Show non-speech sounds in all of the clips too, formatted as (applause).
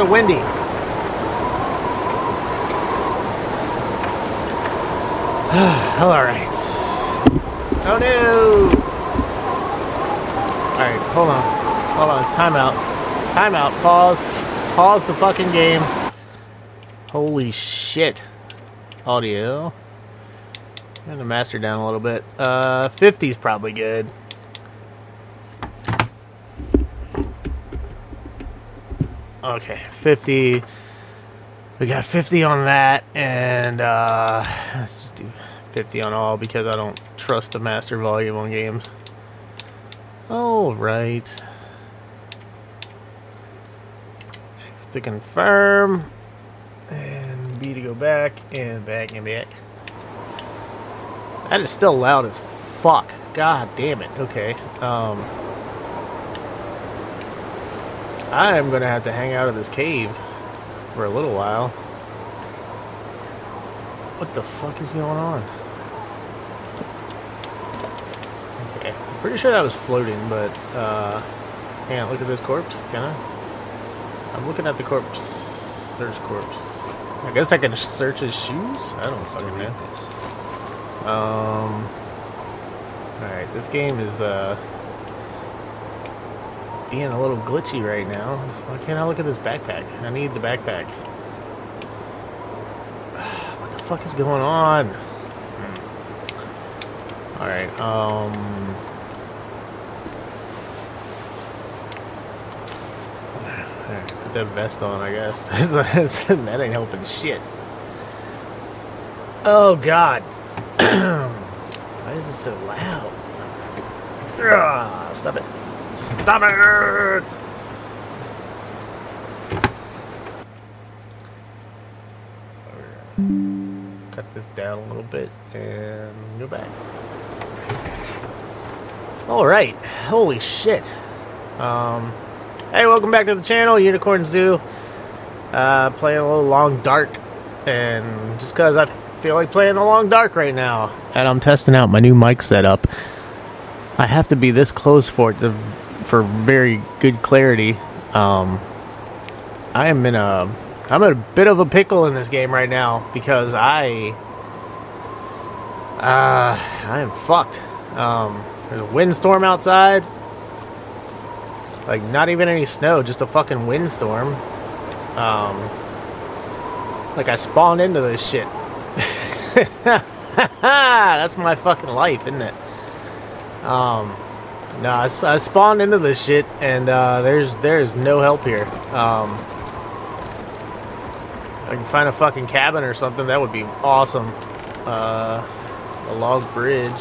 so windy. (sighs) All right. Oh no! All right, hold on, hold on. Timeout. Timeout. Pause. Pause the fucking game. Holy shit. Audio. Turn the master down a little bit. Uh, 50's probably good. Okay, 50. We got 50 on that, and uh, let's just do 50 on all because I don't trust the master volume on games. All right. X to confirm, and B to go back, and back and back. That is still loud as fuck. God damn it. Okay. Um, I am gonna have to hang out of this cave for a little while. What the fuck is going on? Okay, I'm pretty sure that was floating, but uh, can't look at this corpse, can I? I'm looking at the corpse. Search corpse. I guess I can search his shoes. I don't fucking know. this. Um. Alright, this game is, uh. Being a little glitchy right now. Why can't I look at this backpack? I need the backpack. (sighs) What the fuck is going on? Alright, um. Alright, put that vest on, I guess. (laughs) that ain't helping shit. Oh, God. (clears throat) Why is it so loud? Ugh, stop it. Stop it! Cut this down a little bit and go back. Alright. Holy shit. Um, hey, welcome back to the channel, Unicorn Zoo. Uh, playing a little Long Dark. And just because I feel like playing the Long Dark right now. And I'm testing out my new mic setup. I have to be this close for it to, for very good clarity. Um, I am in a I'm in a bit of a pickle in this game right now because I uh I am fucked. Um, there's a windstorm outside. Like not even any snow, just a fucking windstorm. Um, like I spawned into this shit. (laughs) That's my fucking life, isn't it? Um, no, I spawned into this shit, and uh, there's there's no help here. Um, I can find a fucking cabin or something. That would be awesome. Uh, a log bridge.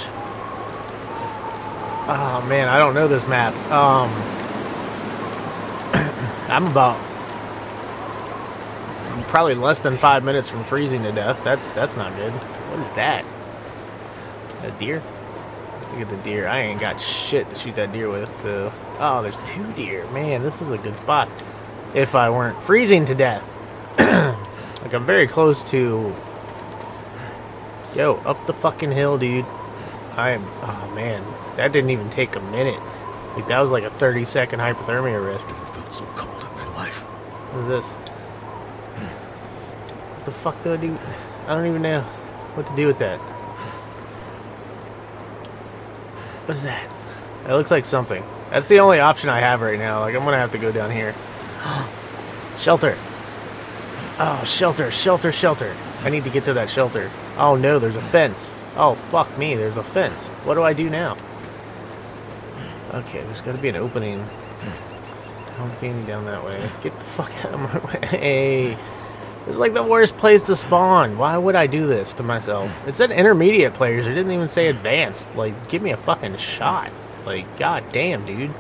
Oh man, I don't know this map. Um, (clears throat) I'm about probably less than five minutes from freezing to death. That that's not good. What is that? A deer? Look at the deer. I ain't got shit to shoot that deer with. So. Oh, there's two deer. Man, this is a good spot. If I weren't freezing to death. (clears throat) like I'm very close to. Yo, up the fucking hill, dude. I am. Oh man, that didn't even take a minute. Like that was like a 30 second hypothermia risk. Never felt so cold in my life. What is this? What the fuck do I do? I don't even know what to do with that. What is that? It looks like something. That's the only option I have right now. Like, I'm gonna have to go down here. (gasps) shelter! Oh, shelter, shelter, shelter. I need to get to that shelter. Oh no, there's a fence. Oh, fuck me, there's a fence. What do I do now? Okay, there's gotta be an opening. I don't see any down that way. Get the fuck out of my (laughs) way. Is like the worst place to spawn. Why would I do this to myself? It said intermediate players. It didn't even say advanced. Like, give me a fucking shot. Like, god damn, dude.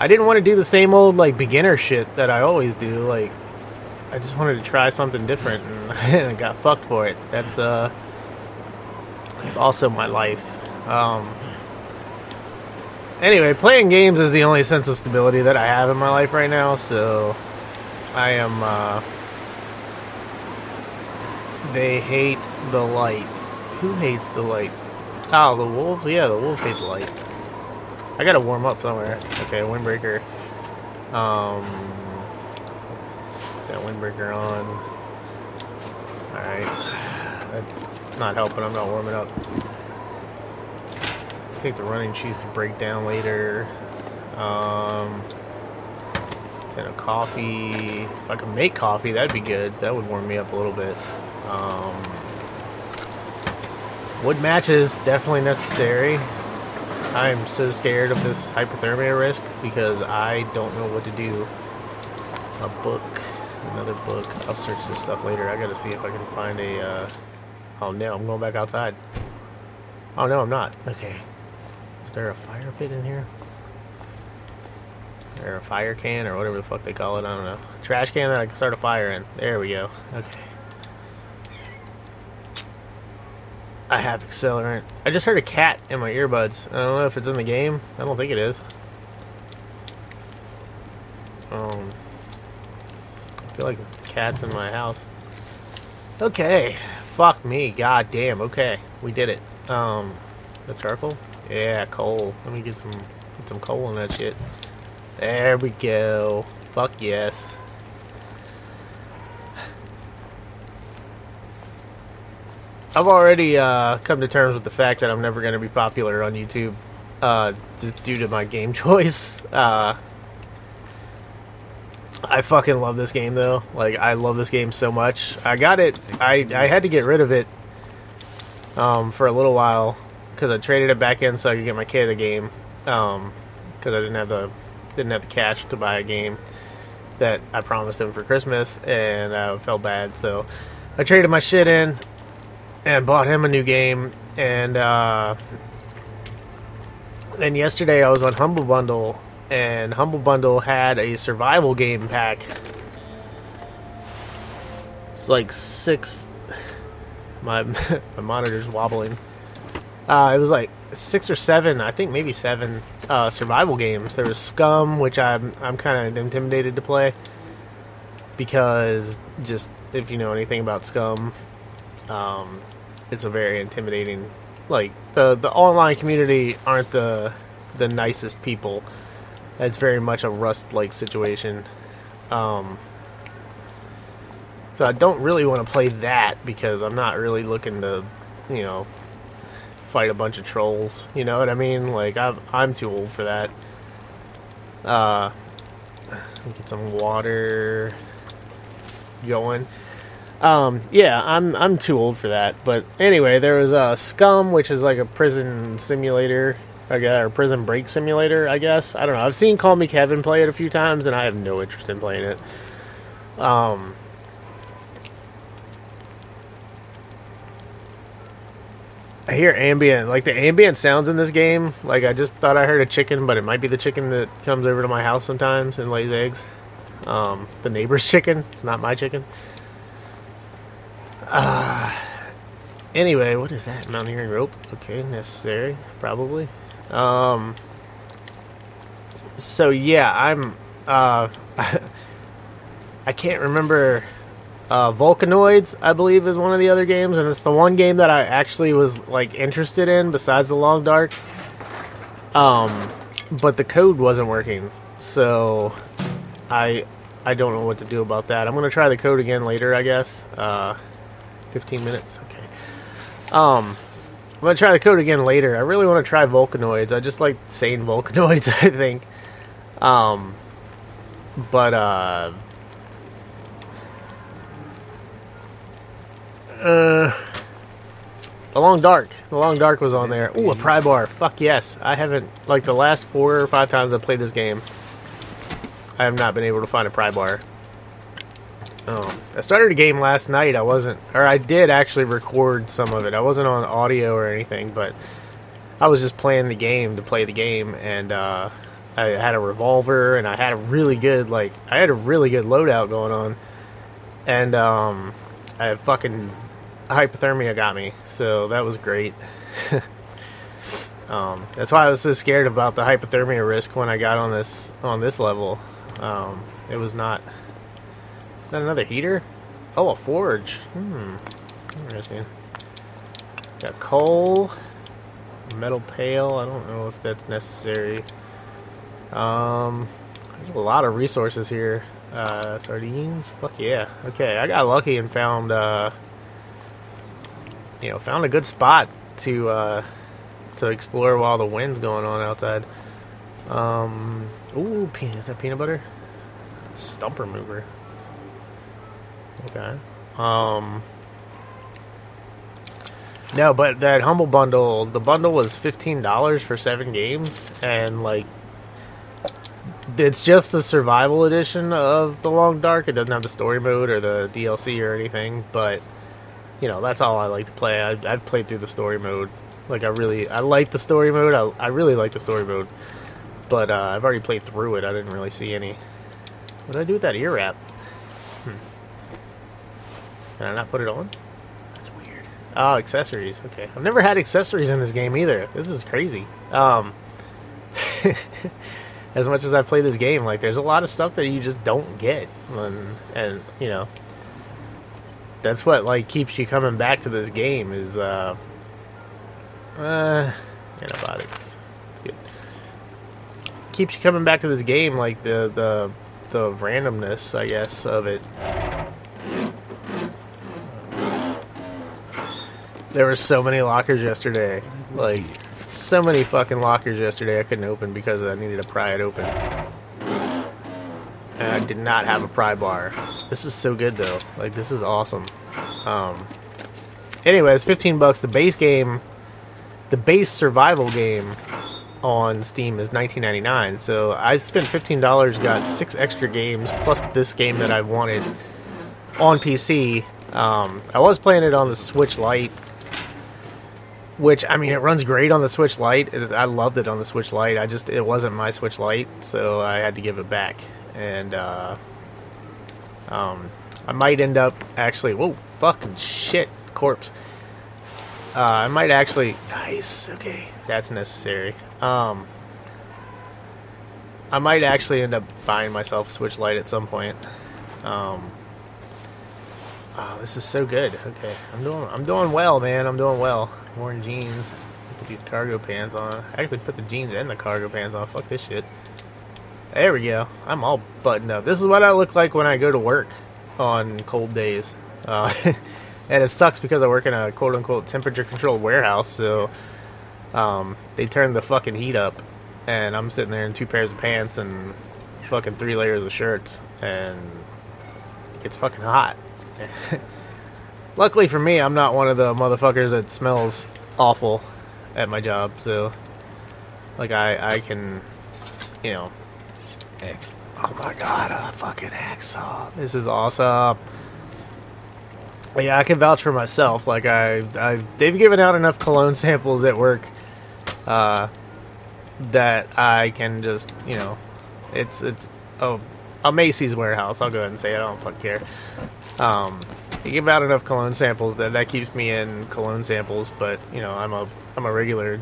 I didn't want to do the same old, like, beginner shit that I always do. Like, I just wanted to try something different and, and (laughs) I got fucked for it. That's, uh, that's also my life. Um, anyway, playing games is the only sense of stability that I have in my life right now, so I am uh they hate the light. Who hates the light? Oh, the wolves? Yeah, the wolves hate the light. I gotta warm up somewhere. Okay, windbreaker. Um that windbreaker on. Alright. That's, that's not helping. I'm not warming up. Take the running shoes to break down later. Um, tin of coffee. If I could make coffee, that'd be good. That would warm me up a little bit. Um, wood matches definitely necessary. I am so scared of this hypothermia risk because I don't know what to do. A book, another book. I'll search this stuff later. I gotta see if I can find a. Uh... Oh no, I'm going back outside. Oh no, I'm not. Okay. Is there a fire pit in here? Or a fire can or whatever the fuck they call it. I don't know. Trash can that I can start a fire in. There we go. Okay. I have accelerant. I just heard a cat in my earbuds. I don't know if it's in the game. I don't think it is. Um, I feel like the cat's in my house. Okay. Fuck me. God damn. Okay. We did it. Um, the charcoal? Yeah, coal. Let me get some get some coal in that shit. There we go. Fuck yes. I've already uh, come to terms with the fact that I'm never going to be popular on YouTube, uh, just due to my game (laughs) choice. Uh, I fucking love this game though. Like I love this game so much. I got it. I I had to get rid of it um, for a little while because I traded it back in so I could get my kid a game because um, I didn't have the didn't have the cash to buy a game that I promised him for Christmas, and I felt bad. So I traded my shit in and bought him a new game. And uh, then yesterday I was on Humble Bundle, and Humble Bundle had a survival game pack. It's like six. My (laughs) my monitor's wobbling. Uh, it was like six or seven, I think maybe seven uh, survival games. There was Scum, which I'm I'm kind of intimidated to play because just if you know anything about Scum, um, it's a very intimidating. Like the the online community aren't the the nicest people. It's very much a Rust like situation. Um, so I don't really want to play that because I'm not really looking to, you know, fight a bunch of trolls. You know what I mean? Like I'm I'm too old for that. Uh, get some water going. Um, yeah, I'm I'm too old for that. But anyway, there was a uh, Scum, which is like a prison simulator, I guess, or prison break simulator. I guess I don't know. I've seen Call Me Kevin play it a few times, and I have no interest in playing it. Um, I hear ambient, like the ambient sounds in this game. Like I just thought I heard a chicken, but it might be the chicken that comes over to my house sometimes and lays eggs. Um, the neighbor's (laughs) chicken. It's not my chicken. Uh, anyway, what is that? Mountaineering rope. Okay, necessary, probably. Um, so yeah, I'm. Uh, (laughs) I can't remember uh, Volcanoids, I believe, is one of the other games, and it's the one game that I actually was like interested in besides the Long Dark. Um, but the code wasn't working, so I I don't know what to do about that. I'm gonna try the code again later, I guess. Uh, 15 minutes, okay. Um, I'm gonna try the code again later. I really want to try Volcanoids. I just like saying Volcanoids. (laughs) I think. Um, but uh Uh, the Long Dark. The Long Dark was on there. Ooh, a pry bar. Fuck yes. I haven't like the last four or five times I've played this game. I have not been able to find a pry bar. Oh, I started a game last night. I wasn't, or I did actually record some of it. I wasn't on audio or anything, but I was just playing the game to play the game, and uh, I had a revolver, and I had a really good like I had a really good loadout going on, and um, I fucking hypothermia got me, so that was great. (laughs) um, that's why I was so scared about the hypothermia risk when I got on this on this level. Um, it was not. Is that another heater? Oh, a forge. Hmm. Interesting. Got coal, metal pail. I don't know if that's necessary. Um, there's a lot of resources here. Uh, sardines? Fuck yeah. Okay, I got lucky and found, uh, you know, found a good spot to, uh, to explore while the wind's going on outside. Um, ooh, is that peanut butter? Stump remover. Okay. Um, no, but that humble bundle, the bundle was fifteen dollars for seven games, and like, it's just the survival edition of the Long Dark. It doesn't have the story mode or the DLC or anything, but you know that's all I like to play. I, I've played through the story mode. Like I really, I like the story mode. I, I really like the story mode, but uh, I've already played through it. I didn't really see any. What did I do with that ear wrap? Hmm. Did I not put it on? That's weird. Oh, accessories. Okay, I've never had accessories in this game either. This is crazy. Um, (laughs) as much as I play this game, like there's a lot of stuff that you just don't get, and, and you know, that's what like keeps you coming back to this game is uh, uh antibiotics. Good. Keeps you coming back to this game, like the the the randomness, I guess, of it. There were so many lockers yesterday. Like, so many fucking lockers yesterday I couldn't open because I needed to pry it open. I did not have a pry bar. This is so good though. Like, this is awesome. Um, anyways, 15 bucks. The base game, the base survival game on Steam is 19.99. So I spent $15, got six extra games plus this game that I wanted on PC. Um, I was playing it on the Switch Lite which I mean, it runs great on the Switch Lite. I loved it on the Switch Lite. I just it wasn't my Switch Lite, so I had to give it back. And uh, um, I might end up actually. Whoa, fucking shit, corpse. Uh, I might actually. Nice. Okay, that's necessary. Um, I might actually end up buying myself a Switch Lite at some point. Um, Oh, this is so good. Okay, I'm doing I'm doing well, man. I'm doing well. Wearing jeans. Put these cargo pants on. I actually put the jeans and the cargo pants on. Fuck this shit. There we go. I'm all buttoned up. This is what I look like when I go to work on cold days. Uh, (laughs) and it sucks because I work in a quote unquote temperature controlled warehouse, so um, they turn the fucking heat up, and I'm sitting there in two pairs of pants and fucking three layers of shirts, and it gets fucking hot. (laughs) Luckily for me, I'm not one of the motherfuckers that smells awful at my job, so like I I can, you know. Excellent. Oh my god, a fucking hacksaw! This is awesome. Yeah, I can vouch for myself. Like I, I, they've given out enough cologne (laughs) samples at work, uh, that I can just, you know, it's it's oh, a Macy's warehouse. I'll go ahead and say it. I don't fuck care. Um, they give out enough cologne samples that that keeps me in cologne samples, but you know I'm a I'm a regular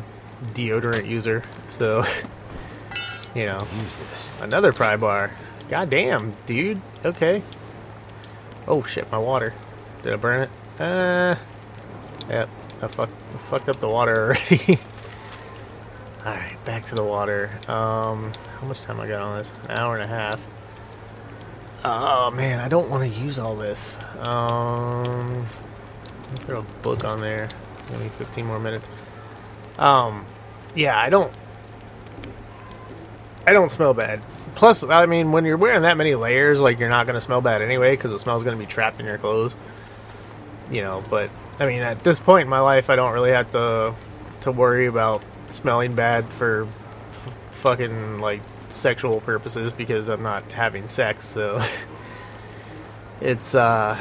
deodorant user, so (laughs) you know Use this. another pry bar. God damn, dude. Okay. Oh shit, my water. Did I burn it? Uh, yep. I, fuck, I fucked up the water (laughs) already. All right, back to the water. Um, how much time I got on this? An hour and a half. Oh man, I don't want to use all this. Um, throw a book on there. Give me 15 more minutes. Um, yeah, I don't. I don't smell bad. Plus, I mean, when you're wearing that many layers, like you're not gonna smell bad anyway, because the smell's gonna be trapped in your clothes. You know, but I mean, at this point in my life, I don't really have to to worry about smelling bad for f- fucking like sexual purposes because I'm not having sex. So (laughs) it's uh,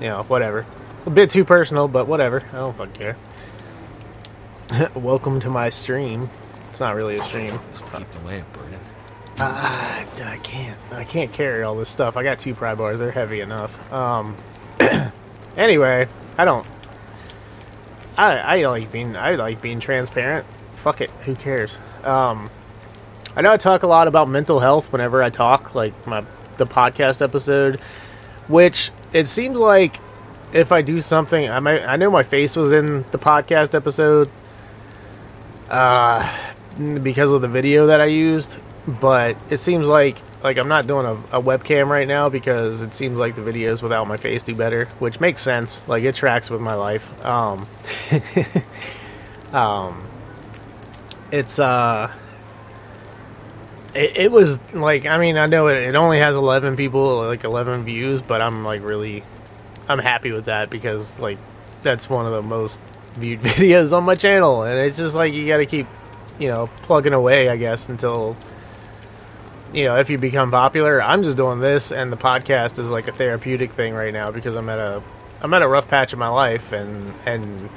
you know, whatever. A bit too personal, but whatever. I don't fucking care. (laughs) Welcome to my stream. It's not really a stream. Keep the lamp burning. Uh, I can't. I can't carry all this stuff. I got two pry bars. They're heavy enough. Um. (clears throat) anyway, I don't. I I like being I like being transparent. Fuck it. Who cares? Um. I know I talk a lot about mental health whenever I talk, like my the podcast episode, which it seems like if I do something, I might. I know my face was in the podcast episode. Uh, because of the video that I used, but it seems like like I'm not doing a, a webcam right now because it seems like the videos without my face do better, which makes sense. Like it tracks with my life. Um, (laughs) um, it's uh, it, it was like I mean I know it, it only has 11 people, like 11 views, but I'm like really, I'm happy with that because like that's one of the most viewed (laughs) videos on my channel, and it's just like you got to keep, you know, plugging away, I guess, until you know if you become popular. I'm just doing this, and the podcast is like a therapeutic thing right now because I'm at a I'm at a rough patch in my life, and and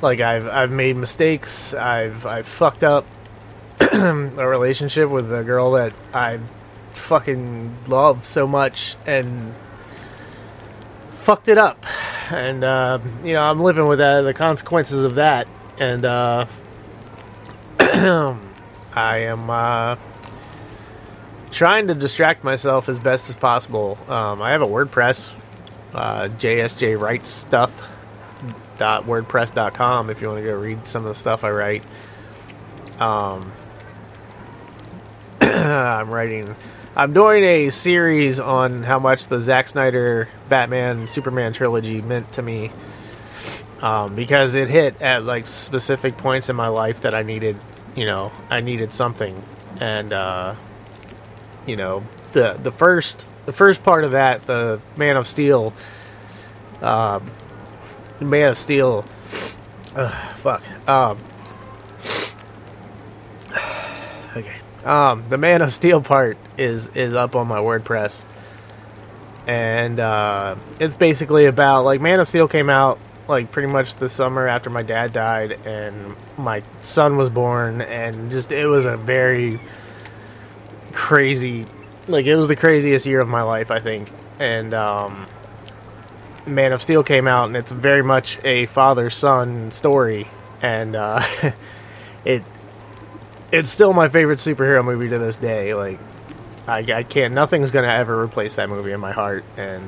like I've I've made mistakes, I've I've fucked up (clears throat) a relationship with a girl that I fucking love so much, and fucked it up. And uh, you know I'm living with uh, the consequences of that, and uh, (clears throat) I am uh, trying to distract myself as best as possible. Um, I have a WordPress, uh, if you want to go read some of the stuff I write. Um, (clears throat) I'm writing I'm doing a series on how much the Zack Snyder Batman Superman trilogy meant to me. Um, because it hit at like specific points in my life that I needed, you know, I needed something, and uh, you know, the the first the first part of that, the Man of Steel, uh, Man of Steel, uh, fuck, um, (sighs) okay, um, the Man of Steel part is is up on my WordPress, and uh, it's basically about like Man of Steel came out like pretty much the summer after my dad died and my son was born, and just it was a very crazy, like it was the craziest year of my life, I think, and um, Man of Steel came out, and it's very much a father son story, and uh, (laughs) it it's still my favorite superhero movie to this day. Like, I, I can't. Nothing's gonna ever replace that movie in my heart. And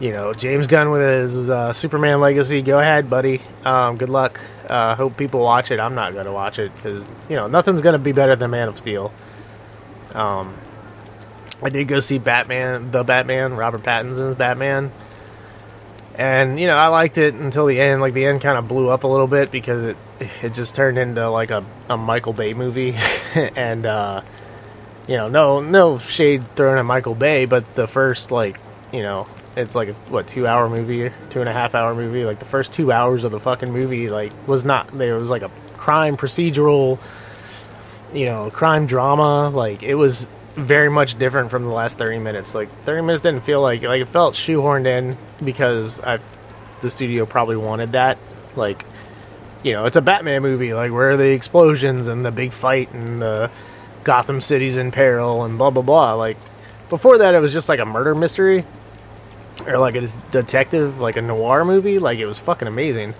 you know, James Gunn with his uh, Superman legacy. Go ahead, buddy. Um, good luck. Uh, hope people watch it. I'm not gonna watch it because you know nothing's gonna be better than Man of Steel. Um, I did go see Batman, the Batman, Robert Pattinson's Batman and you know I liked it until the end. Like the end kind of blew up a little bit because it it just turned into like a, a Michael Bay movie, (laughs) and uh, you know no no shade thrown at Michael Bay, but the first like you know it's like a what two hour movie, two and a half hour movie. Like the first two hours of the fucking movie like was not there was like a crime procedural, you know crime drama. Like it was very much different from the last 30 minutes. Like 30 minutes didn't feel like like it felt shoehorned in because I the studio probably wanted that. Like you know, it's a Batman movie. Like where are the explosions and the big fight and the Gotham City's in peril and blah blah blah. Like before that, it was just like a murder mystery or like a detective, like a noir movie. Like it was fucking amazing.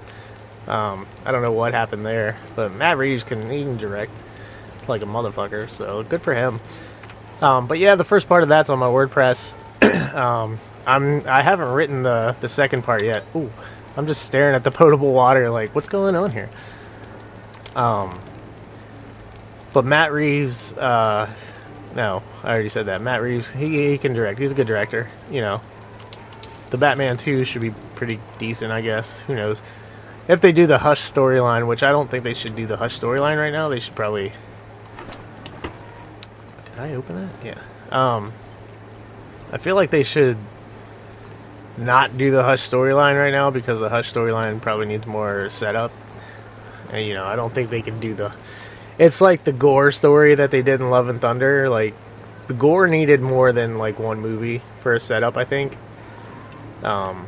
Um, I don't know what happened there, but Matt Reeves can can direct like a motherfucker. So good for him. Um, but yeah, the first part of that's on my WordPress. (clears throat) um, I'm I haven't written the the second part yet. Ooh, I'm just staring at the (laughs) potable water, like what's going on here. Um, but Matt Reeves, uh, no, I already said that. Matt Reeves, he he can direct. He's a good director. You know, the Batman two should be pretty decent, I guess. Who knows? If they do the Hush storyline, which I don't think they should do the Hush storyline right now, they should probably Did I open it? Yeah. Um, I feel like they should not do the Hush storyline right now because the Hush storyline probably needs more setup. And you know, I don't think they can do the. It's like the Gorr story that they did in Love and Thunder. Like the Gorr needed more than like one movie for a setup. I think. Um,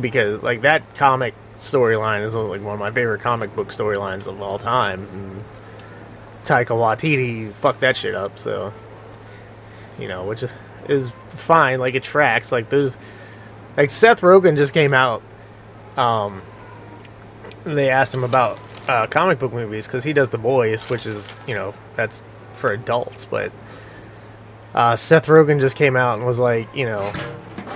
because like that comic storyline is like one of my favorite comic book storylines of all time. And, Taika Waititi fucked that shit up. So, you know, which is fine. Like it tracks. Like there's, like Seth Rogen just came out. Um, they asked him about uh, comic book movies because he does The Boys, which is you know that's for adults. But uh, Seth Rogen just came out and was like, you know,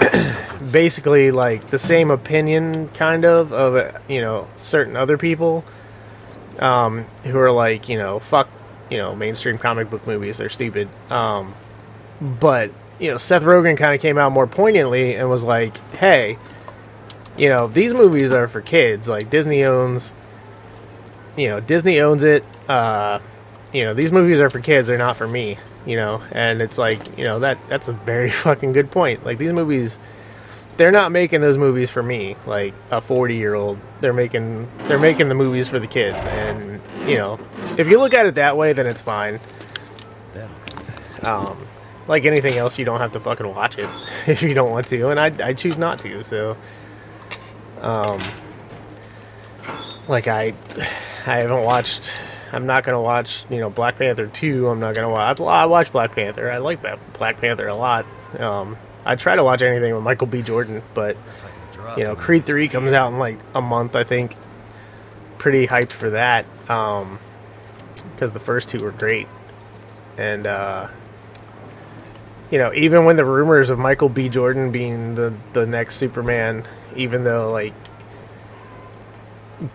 (clears throat) basically like the same opinion kind of of you know certain other people um, who are like, you know, fuck, you know, mainstream comic book movies. They're stupid. Um, but you know, Seth Rogen kind of came out more poignantly and was like, "Hey, you know, these movies are for kids. Like Disney owns, you know, Disney owns it. Uh, you know, these movies are for kids. They're not for me. You know, and it's like, you know, that that's a very (laughs) fucking good point. Like these movies." They're not making those movies for me, like a forty-year-old. They're making they're making the movies for the kids, and you know, if you look at it that way, then it's fine. Um, like anything else, you don't have to fucking watch it (laughs) if you don't want to, and I I choose not to. So, um, like I (sighs) I haven't watched. I'm not gonna watch you know Black Panther two. I'm not gonna watch. I watch Black Panther. I like Black Panther a lot. Um, I try to watch anything with Michael B. Jordan, but you know Creed three comes out in like a month. I think. Pretty hyped for that. Um, because the first two were great, and uh, you know, even when the rumors of Michael B. Jordan being the the next Superman, even though like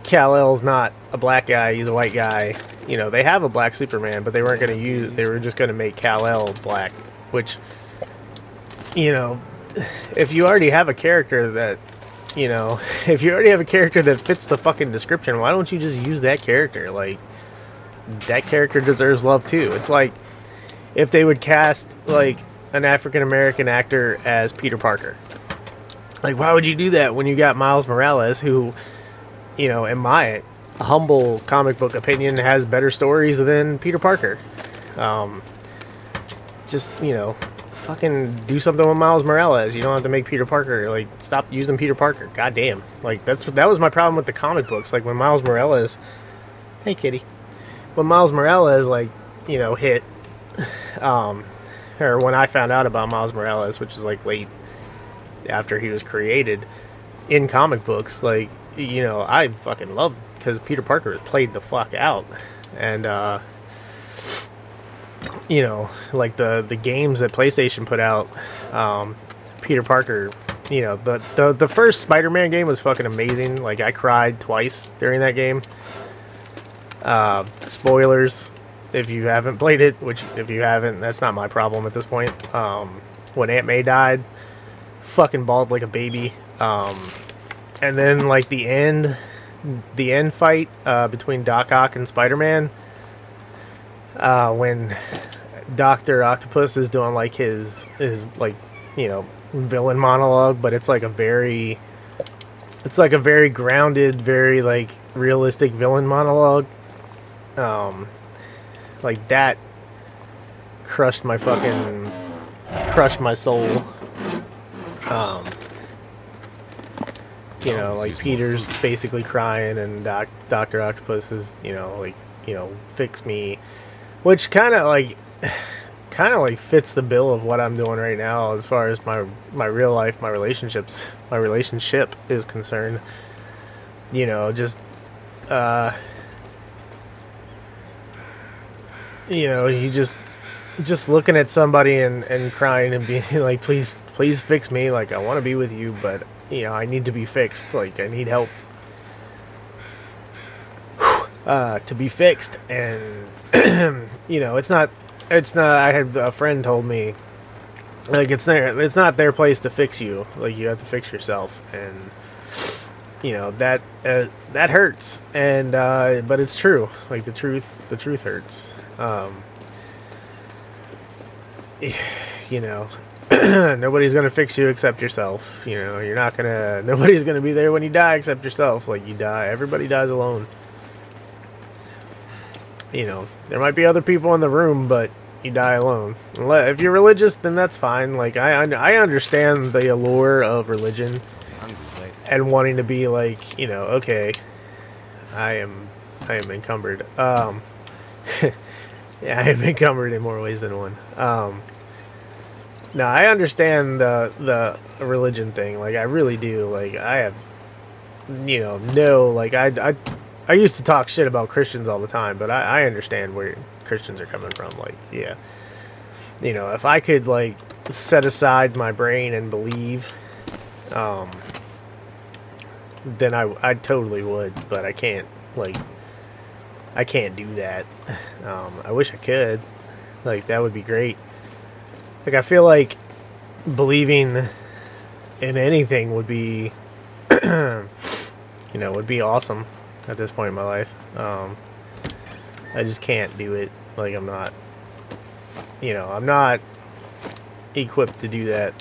Kal El's not a black guy, he's a white guy. You know, they have a black Superman, but they weren't going to use. They were just going to make Kal El black, which you know, if you already have a character that you know, (laughs) if you already have a character that fits the fucking description, why don't you just use that character? Like that character deserves love too. It's like if they would cast like an African American actor as Peter Parker. Like why would you do that when you got Miles Morales who you know, in my humble comic book opinion has better stories than Peter Parker. Um just, you know, fucking do something with Miles Morales. You don't have to make Peter Parker like stop using Peter Parker. God damn. Like that's that was my problem with the comic books. Like when Miles Morales Hey kitty when Miles Morales like you know hit um or when I found out about Miles Morales which is like late after he was created in comic books like you know I fucking loved because Peter Parker was played the fuck out and uh you know like the the games that PlayStation put out um Peter Parker you know the the the first Spider-Man game was fucking amazing like I cried twice during that game uh, spoilers if you haven't played it, which if you haven't, that's not my problem at this point. Um, when Aunt May died, fucking bawled like a baby. Um, and then like the end, the end fight uh, between Doc Ock and Spider Man, uh, when Doctor Octopus is doing like his his like you know villain monologue, but it's like a very it's like a very grounded, very like realistic villain monologue. Um, like that crushed my fucking crushed my soul. Um, you know, like Peter's basically crying, and Doc, Doctor Octopus is, you know, like you know, fix me, which kind of like (sighs) kind of like fits the bill of what I'm doing right now as far as my my real life, my relationships, my relationship is concerned. You know, just uh you know, you just just looking at somebody and and crying and being (laughs) like please please fix me like I want to be with you but you know, I need to be fixed. Like I need help uh to be fixed. And (clears throat) you know, it's not it's not I had a friend told me like it's their it's not their place to fix you. Like you have to fix yourself. And you know that uh, that hurts. And uh but it's true. Like the truth the truth hurts. Um (sighs) you know (clears throat) nobody's gonna fix you except yourself. You know you're not gonna (laughs) nobody's gonna be there when you die except yourself. Like you die everybody dies alone you know, there might be other people in the room, but you die alone. If you're religious, then that's fine. Like I, I understand the allure of religion and wanting to be like, you know, okay, I am, I am encumbered. Um, (laughs) yeah, I am encumbered in more ways than one. Um, no, I understand the the religion thing. Like I really do. Like I have, you know, no. Like I, I, I used to talk shit about Christians all the time, but I, I understand where Christians are coming from. Like, yeah, you know, if I could like set aside my brain and believe, um, then I, I totally would. But I can't. Like, I can't do that. Um, I wish I could. Like that would be great. like I feel like believing in anything would be (clears throat) you know, would be awesome at this point in my life. Um I just can't do it. Like I'm not you know, I'm not equipped to do that.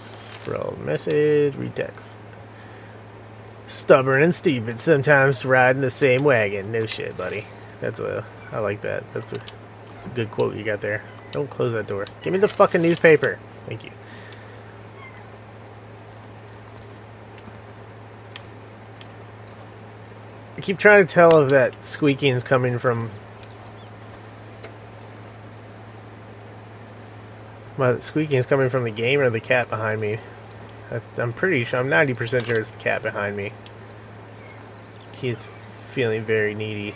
Scroll message, read text. Stubborn and stupid, sometimes riding the same wagon. No shit, buddy. That's a I like that. That's a, a good quote you got there. Don't close that door. Give me the fucking newspaper. Thank you. I keep trying to tell if that squeaking is coming from my squeaking is coming from the game or the cat behind me. I'm pretty sure. I'm 90% sure it's the cat behind me. He's feeling very needy.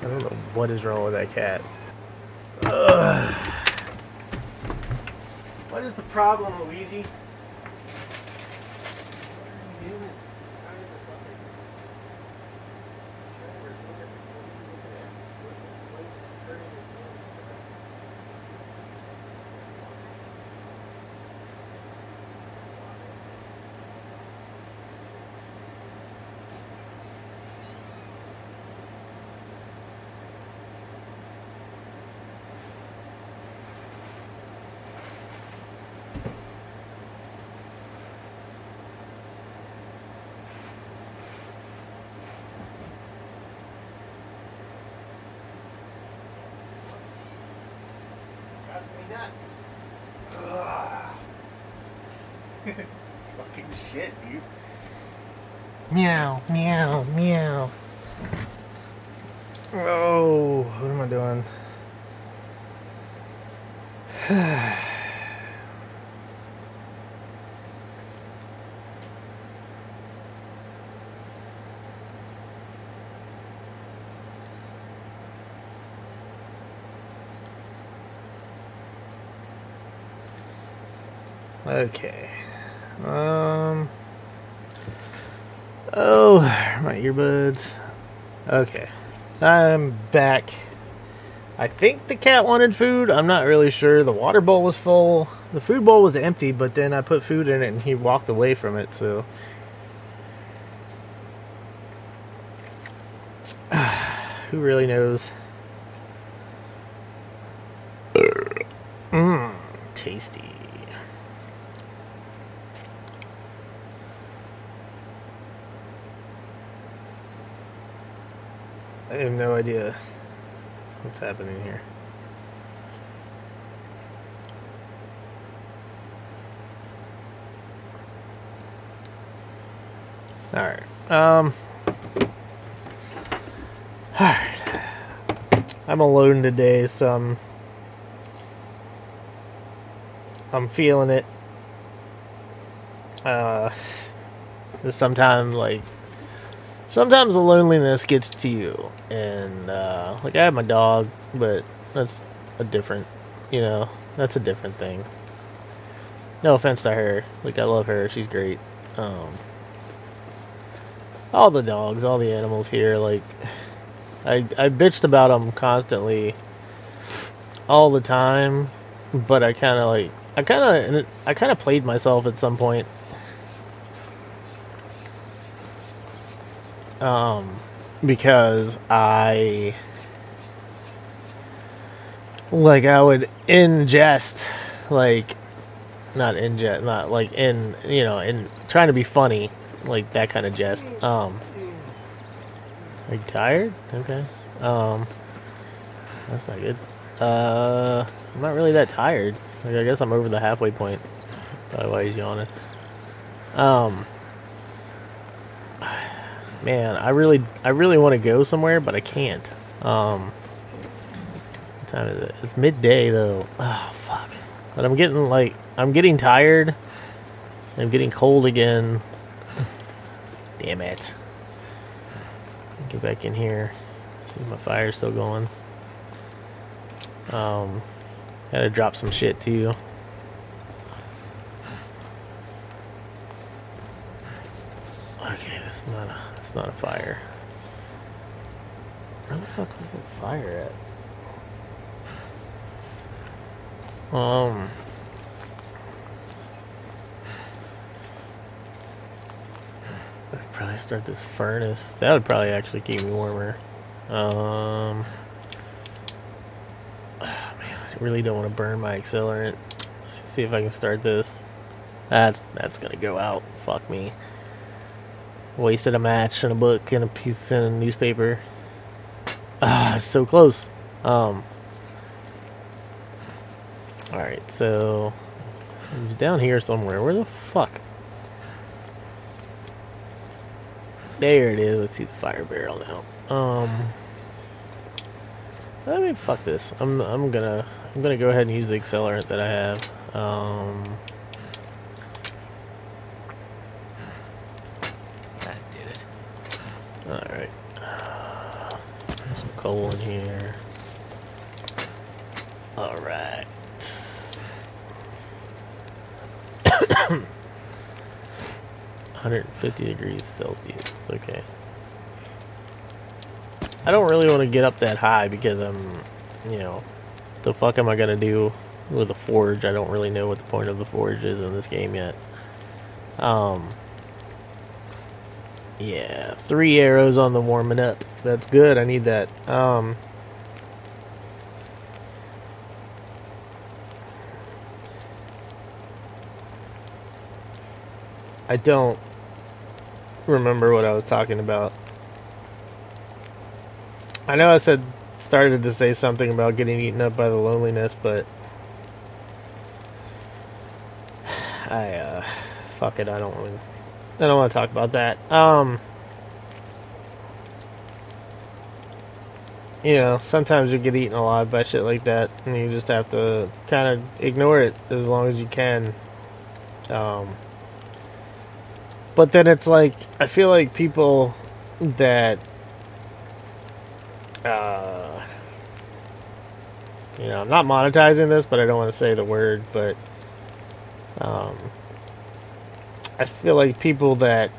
I don't know what is wrong with that cat. What is the problem, Luigi? Meow. Oh, what am I doing? (sighs) Okay. Um. Oh, my earbuds. Okay. I'm back. I think the cat wanted food. I'm not really sure. The water bowl was full. The food bowl was empty, but then I put food in it and he walked away from it, so. (sighs) Who really knows? Mmm, tasty. I have no idea what's happening here. All right. Um. All right. I'm alone today, so I'm. I'm feeling it. Uh, sometimes like sometimes the loneliness gets to you. And uh, like i have my dog but that's a different you know that's a different thing. No offense to her. Like i love her. She's great. Um, all the dogs all the animals here like i i bitched about them constantly all the time but i kind of like i kind of i kind of played myself at some point um, because I like I would ingest like not ingest not like in you know in trying to be funny like that kind of jest. Um are you tired? Okay. Um that's not good. Uh i'm not really that tired. Like i guess i'm over the halfway point by why he's yawning. Um man, I really, I really want to go somewhere, but I can't. Um, what time is it? It's midday though. Oh fuck! But I'm getting like, I'm getting tired. I'm getting cold again. Damn it! Get back in here. See if my fire's still going. Um, gotta drop some shit too. It's not a, it's not a fire. Where the fuck was that fire at? Um. I'd probably start this furnace. That would probably actually keep me warmer. Um. ah, man, I really don't want to burn my accelerant. see if I can start this. That's that's gonna go out. Fuck me. Wasted a match and a book and a piece in a newspaper. Ah, so close. Um. All right, so it's down here somewhere. Where the fuck? There it is. Let's see the fire barrel now. Um. I mean, fuck this. I'm I'm gonna I'm gonna go ahead and use the accelerant that I have. Um. That did it. All right. Some coal in here. All right. Hundred fifty degrees Celsius. Okay. I don't really want to get up that high because I'm, you know, the fuck am I gonna do with a forge? I don't really know what the point of the forge is in this game yet. Um. Yeah, three arrows on the warming up. That's good. I need that. Um, I don't remember what I was talking about. I know I said started to say something about getting eaten up by the loneliness, but (sighs) I uh fuck it, I don't want I don't want to talk about that. Um, you know, sometimes you get eaten alive by shit like that, and you just have to kind of ignore it as long as you can. Um, but then it's like I feel like people that, uh, you know, I'm not monetizing this, but I don't want to say the word, but um I feel like people that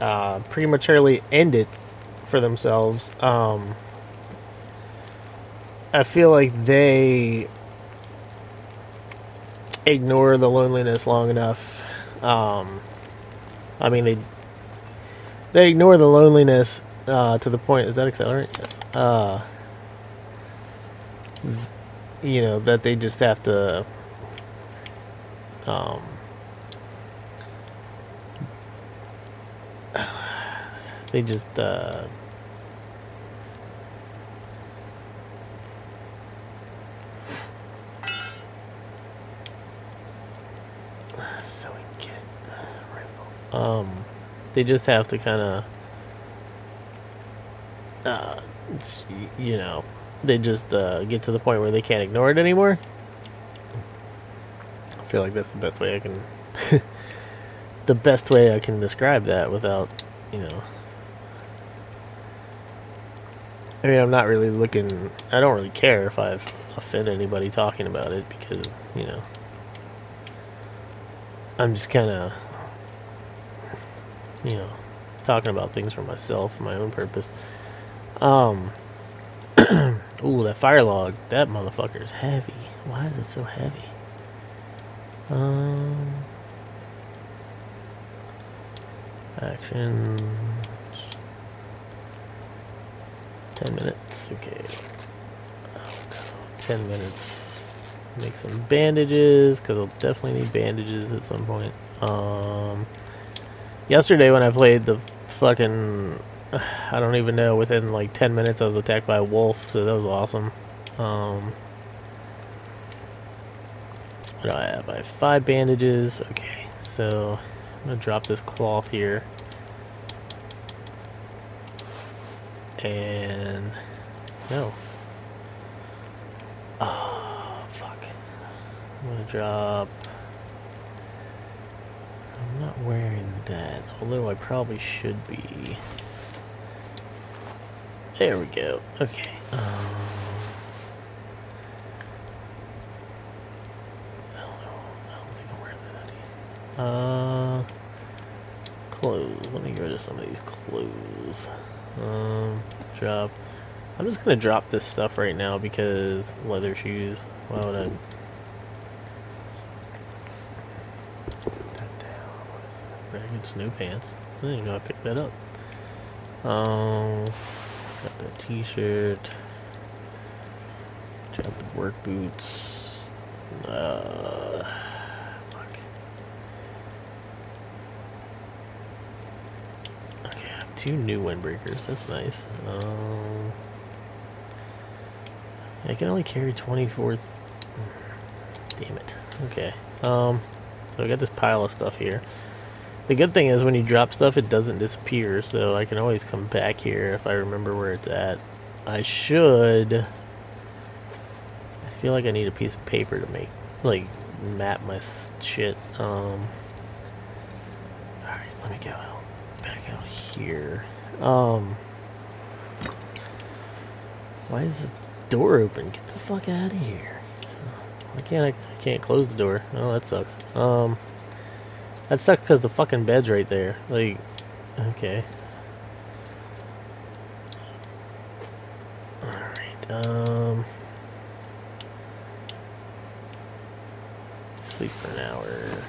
uh, prematurely end it for themselves, um, I feel like they ignore the loneliness long enough. Um, I mean, they they ignore the loneliness uh, to the point. Is that accelerant? Yes. Uh, you know that they just have to. Um, (sighs) they just uh so we get uh, rifle. Um they just have to kind of uh you know they just uh get to the point where they can't ignore it anymore i feel like that's the best way i can (laughs) the best way i can describe that without you know I mean, I'm not really looking. I don't really care if I've anybody talking about it because, you know, I'm just kind of, you know, talking about things for myself, my own purpose. Um, (clears throat) ooh, that fire log, that motherfucker is heavy. Why is it so heavy? Um, actions. 10 minutes. Okay. Oh, no. 10 minutes. Make some bandages, because I'll definitely need bandages at some point. Um, yesterday, when I played the fucking. (sighs) I don't even know, within like 10 minutes, I was attacked by a wolf, so that was awesome. Um, what do I have? I have five bandages. Okay, so I'm gonna drop this cloth here. And no. Oh fuck. I'm gonna drop I'm not wearing that, although I probably should be. There we go. Okay. Um, I don't know. I don't think I'm wearing that. Uh, clothes. Let me go to are some of these clothes? Um, drop. I'm just gonna drop this stuff right now because leather shoes. Why would I? Put that Ragged snow pants. I didn't know I picked that up. Um, got the t-shirt. Drop the work boots. Uh, fuck. Okay, I have two new windbreakers. That's nice. Um, I can only carry 24. Damn it. Okay. Um, so I got this pile of stuff here. The good thing is when you drop stuff, it doesn't disappear, so I can always come back here if I remember where it's at. I should. I feel like I need a piece of paper to make, like, map my shit. Um. Alright, let me go out, back out here. Um. Why is this door open? Get the fuck out of here. Why can't I, I can't close the door? Oh, that sucks. Um. That sucks because the fucking bed's right there. Like, okay. Alright, um. Sleep for an hour.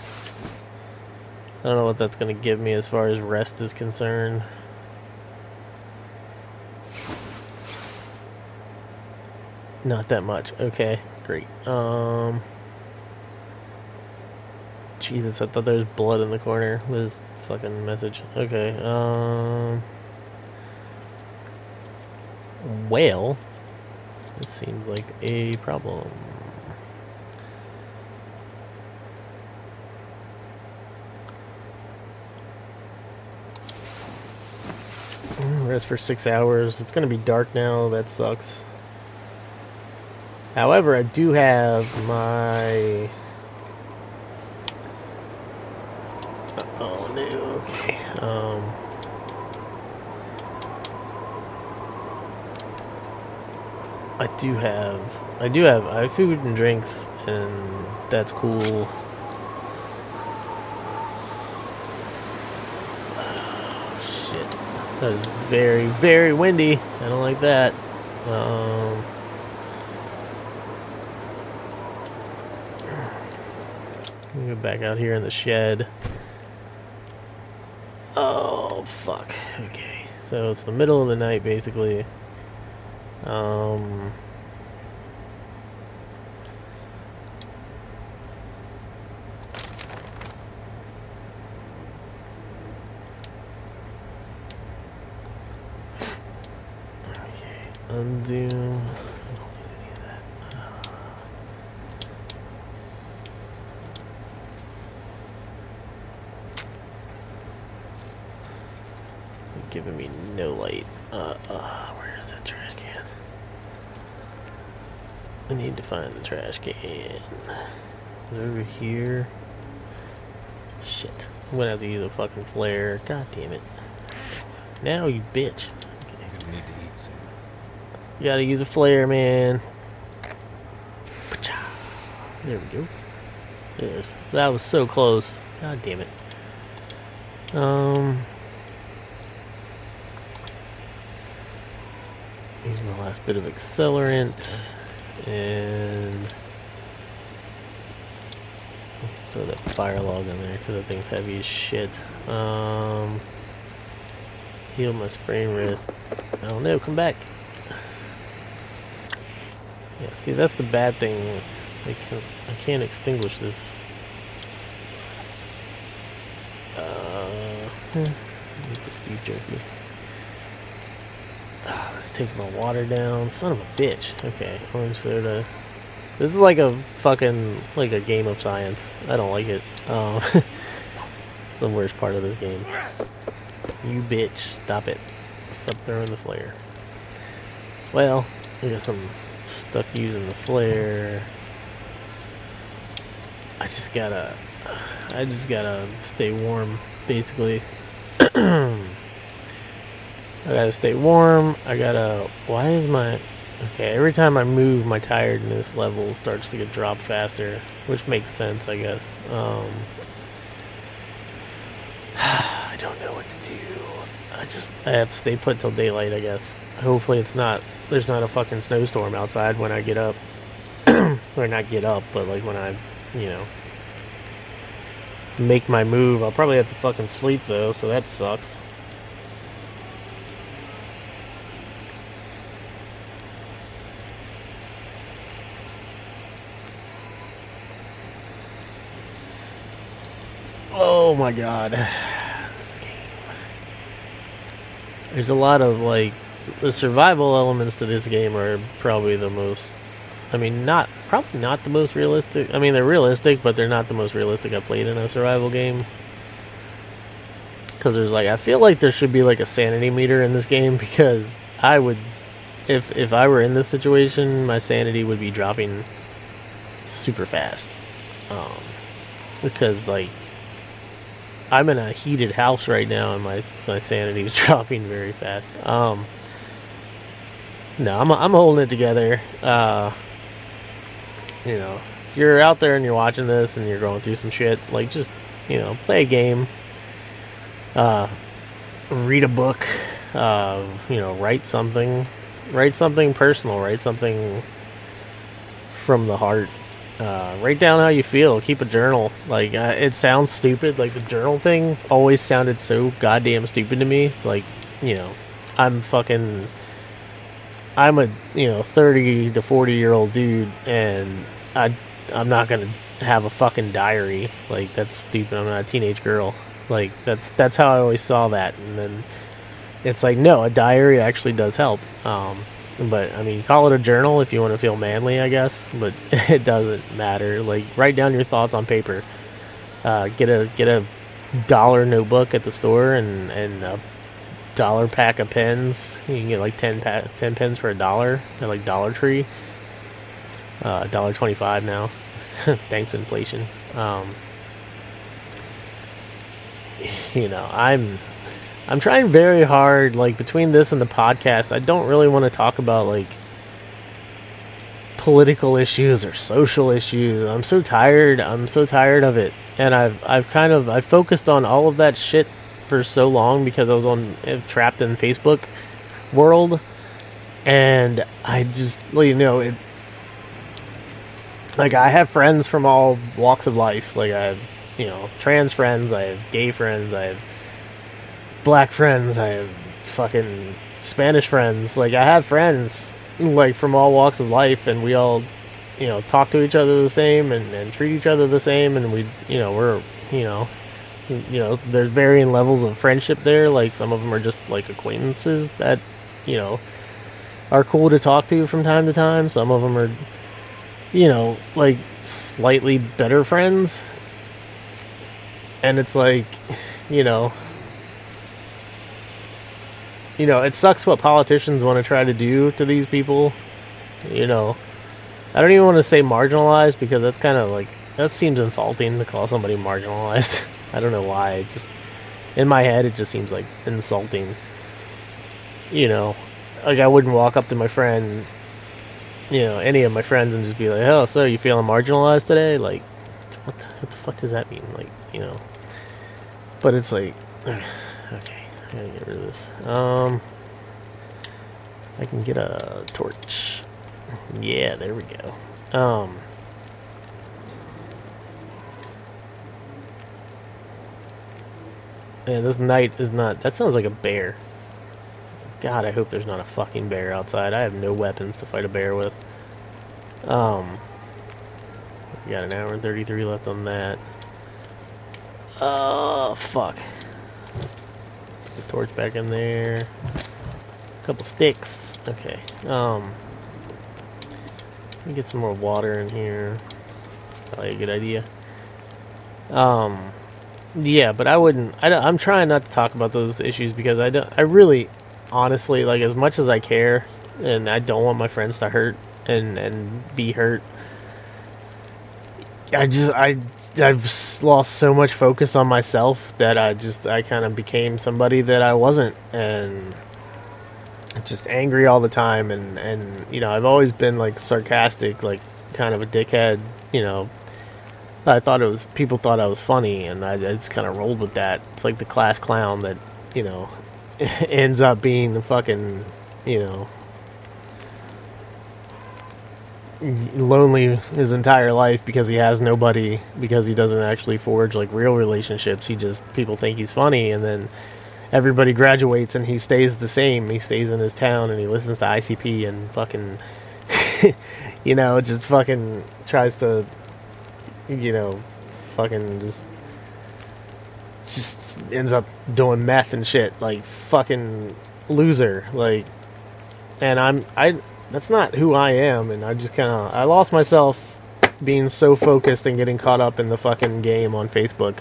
I don't know what that's to give me as far as rest is concerned. Not that much. Okay, great. Um. Jesus, I thought there was blood in the corner. This fucking message. Okay, um. Well, this seems like a problem. Mm, Rest for six hours. It's gonna be dark now. That sucks. However, I do have my Oh no, okay. Um I do have I do have I have food and drinks and that's cool. Oh, shit. That is very, very windy. I don't like that. Um me go back out here in the shed. Oh fuck. Okay. So it's the middle of the night basically. Um Okay. Undo. Giving me no light. Uh, uh, where is that trash can? I need to find the trash can. Is over here? Shit. I'm gonna have to use a fucking flare. God damn it. Now, you bitch. Okay. I'm gonna need to eat soon. You gotta use a flare, man. There we go. There's. That was so close. God damn it. Um. Use my last bit of accelerant. And. Throw that fire log in there because that thing's heavy as shit. Um. Heal my sprain wrist. Oh no, come back. Yeah, see, that's the bad thing. I can't, I can't extinguish this. Uh, beef jerky. Take my water down. Son of a bitch. Okay, orange soda. This is like a fucking like a game of science. I don't like it. Um, (laughs) it's the worst part of this game. You bitch, stop it. Stop throwing the flare. Well, I guess I'm stuck using the flare. I just gotta, I just gotta stay warm, basically. I gotta stay warm. I gotta. Why is my. Okay, every time I move, my tiredness level starts to get dropped faster, which makes sense, I guess. Um, (sighs) I don't know what to do. I just I have to stay put till daylight, I guess. Hopefully, it's not there's not a fucking snowstorm outside when I get up, (clears throat) or not get up, but like when I, you know, make my move. I'll probably have to fucking sleep though, so that sucks. Oh my god. This game. There's a lot of like the survival elements to this game are probably the most I mean not probably not the most realistic. I mean they're realistic, but they're not the most realistic I've played in a survival game. Cuz there's like I feel like there should be like a sanity meter in this game (laughs) because I would if if I were in this situation, my sanity would be dropping super fast. Um because like I'm in a heated house right now, and my my sanity is (laughs) dropping very fast. Um, no, I'm I'm holding it together. Uh, you know, if you're out there and you're watching this and you're going through some shit, like just you know, play a game. Uh, read a book. Uh, you know, write something. Write something personal. Write something from the heart. Uh, write down how you feel. Keep a journal. Like uh, it sounds stupid. Like the journal thing always sounded so goddamn stupid to me. It's like you know, I'm fucking. I'm a you know 30 to 40 year old dude, and I I'm not gonna have a fucking diary. Like that's stupid. I'm not a teenage girl. Like that's that's how I always saw that, and then it's like no, a diary actually does help. Um, but I mean, call it a journal if you want to feel manly, I guess. But (laughs) it doesn't matter. Like, write down your thoughts on paper. Uh, get a get a dollar notebook at the store and and a dollar pack of pens. You can get like 10, pa- 10 pens for a dollar at like Dollar Tree. Uh, dollar twenty five now. (laughs) Thanks inflation. Um, you know, I'm I'm trying very hard, like between this and the podcast, I don't really want to talk about like political issues or social issues. I'm so tired. I'm so tired of it. And I've I've kind of I focused on all of that shit for so long because I was on uh, trapped in Facebook world and I just well, you know it like I have friends from all walks of life. Like I have, you know, trans friends, I have gay friends, I have black friends, I have fucking Spanish friends. Like I have friends like from all walks of life and we all you know talk to each other the same and, and treat each other the same and we you know we're you know you know there's varying levels of friendship there. Like some of them are just like acquaintances that you know are cool to talk to from time to time. Some of them are you know like slightly better friends. And it's like you know you know, it sucks what politicians want to try to do to these people. You know, I don't even want to say marginalized because that's kind of like that seems insulting to call somebody marginalized. (laughs) I don't know why. It just in my head it just seems like insulting. You know, like I wouldn't walk up to my friend, you know, any of my friends and just be like, "Oh, so you feeling marginalized today?" Like, what the, what the fuck does that mean? Like, you know. But it's like. I gotta get rid of this. Um, I can get a torch. Yeah, there we go. Um, yeah, this night is not. That sounds like a bear. God, I hope there's not a fucking bear outside. I have no weapons to fight a bear with. Um, we got an hour and 33 left on that. Oh, fuck the torch back in there. A couple sticks. Okay. Um. Let me get some more water in here. Probably a good idea. Um. Yeah, but I wouldn't. I am trying not to talk about those issues because I don't. I really, honestly, like as much as I care, and I don't want my friends to hurt and and be hurt. I just I I've lost so much focus on myself that I just I kind of became somebody that I wasn't and just angry all the time and and you know I've always been like sarcastic like kind of a dickhead you know. I thought it was people thought I was funny and I, I just kind of rolled with that. It's like the class clown that you know (laughs) ends up being the fucking, you know, lonely his entire life because he has nobody because he doesn't actually forge like real relationships. He just people think he's funny and then everybody graduates and he stays the same. He stays in his town and he listens to ICP and fucking (laughs) you know just fucking tries to you know fucking just just ends up doing meth and shit. Like fucking loser. Like and I'm I that's not who I am, and I just kind of I lost myself being so focused and getting caught up in the fucking game on Facebook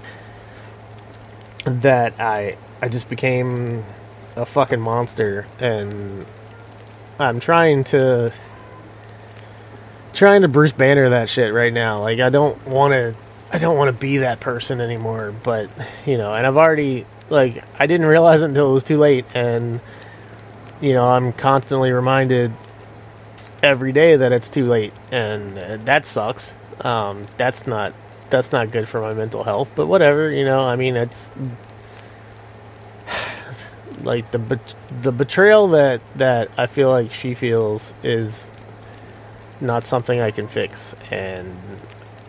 that I I just became a fucking monster, and I'm trying to trying to Bruce Banner that shit right now. Like I don't want to I don't want to be that person anymore, but you know, and I've already like I didn't realize it until it was too late and you know, I'm constantly reminded every day that it's too late, and uh, that sucks. Um, that's not that's not good for my mental health. But whatever, you know. I mean, it's (sighs) like the the betrayal that that I feel like she feels is not something I can fix, and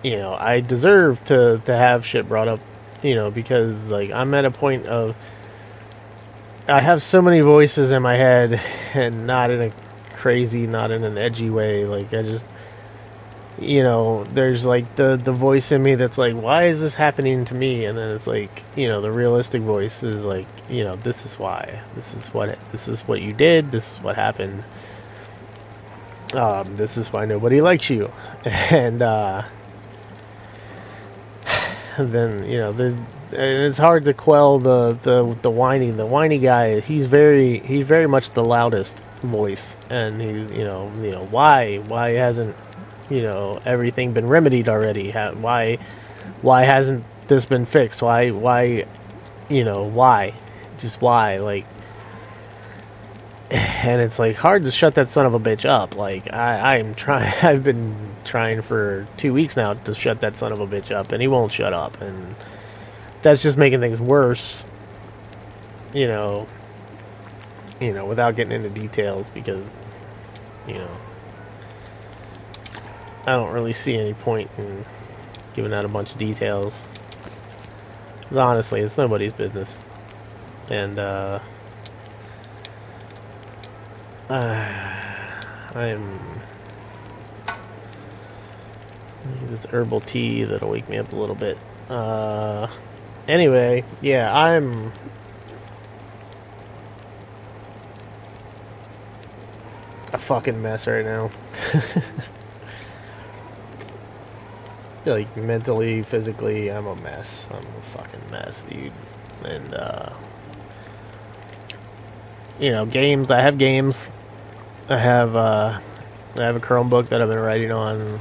you know, I deserve to to have shit brought up, you know, because like I'm at a point of I have so many voices in my head, and not in a crazy, not in an edgy way. Like I just, you know, there's like the the voice in me that's like, why is this happening to me? And then it's like, you know, the realistic voice is like, you know, this is why. This is what this is what you did. This is what happened. Um, this is why nobody likes you, (laughs) and uh, (sighs) then you know the and it's hard to quell the, the the whining. The whiny guy, he's very he's very much the loudest voice, and he's you know you know why why hasn't you know everything been remedied already? Why why hasn't this been fixed? Why why you know why just why like (sighs) and it's like hard to shut that son of a bitch up. Like I, I'm trying. (laughs) I've been trying for two weeks now to shut that son of a bitch up, and he won't shut up, and that's just making things worse. You know, you know, without getting into details because, you know, I don't really see any point in giving out a bunch of details. honestly, it's nobody's business. And, uh, uh (sighs) I'm. This herbal tea that'll wake me up a little bit. Uh, anyway, yeah, I'm a fucking mess right now. (laughs) like mentally, physically, I'm a mess. I'm a fucking mess, dude. And uh you know, games, I have games. I have uh I have a Chromebook that I've been writing on.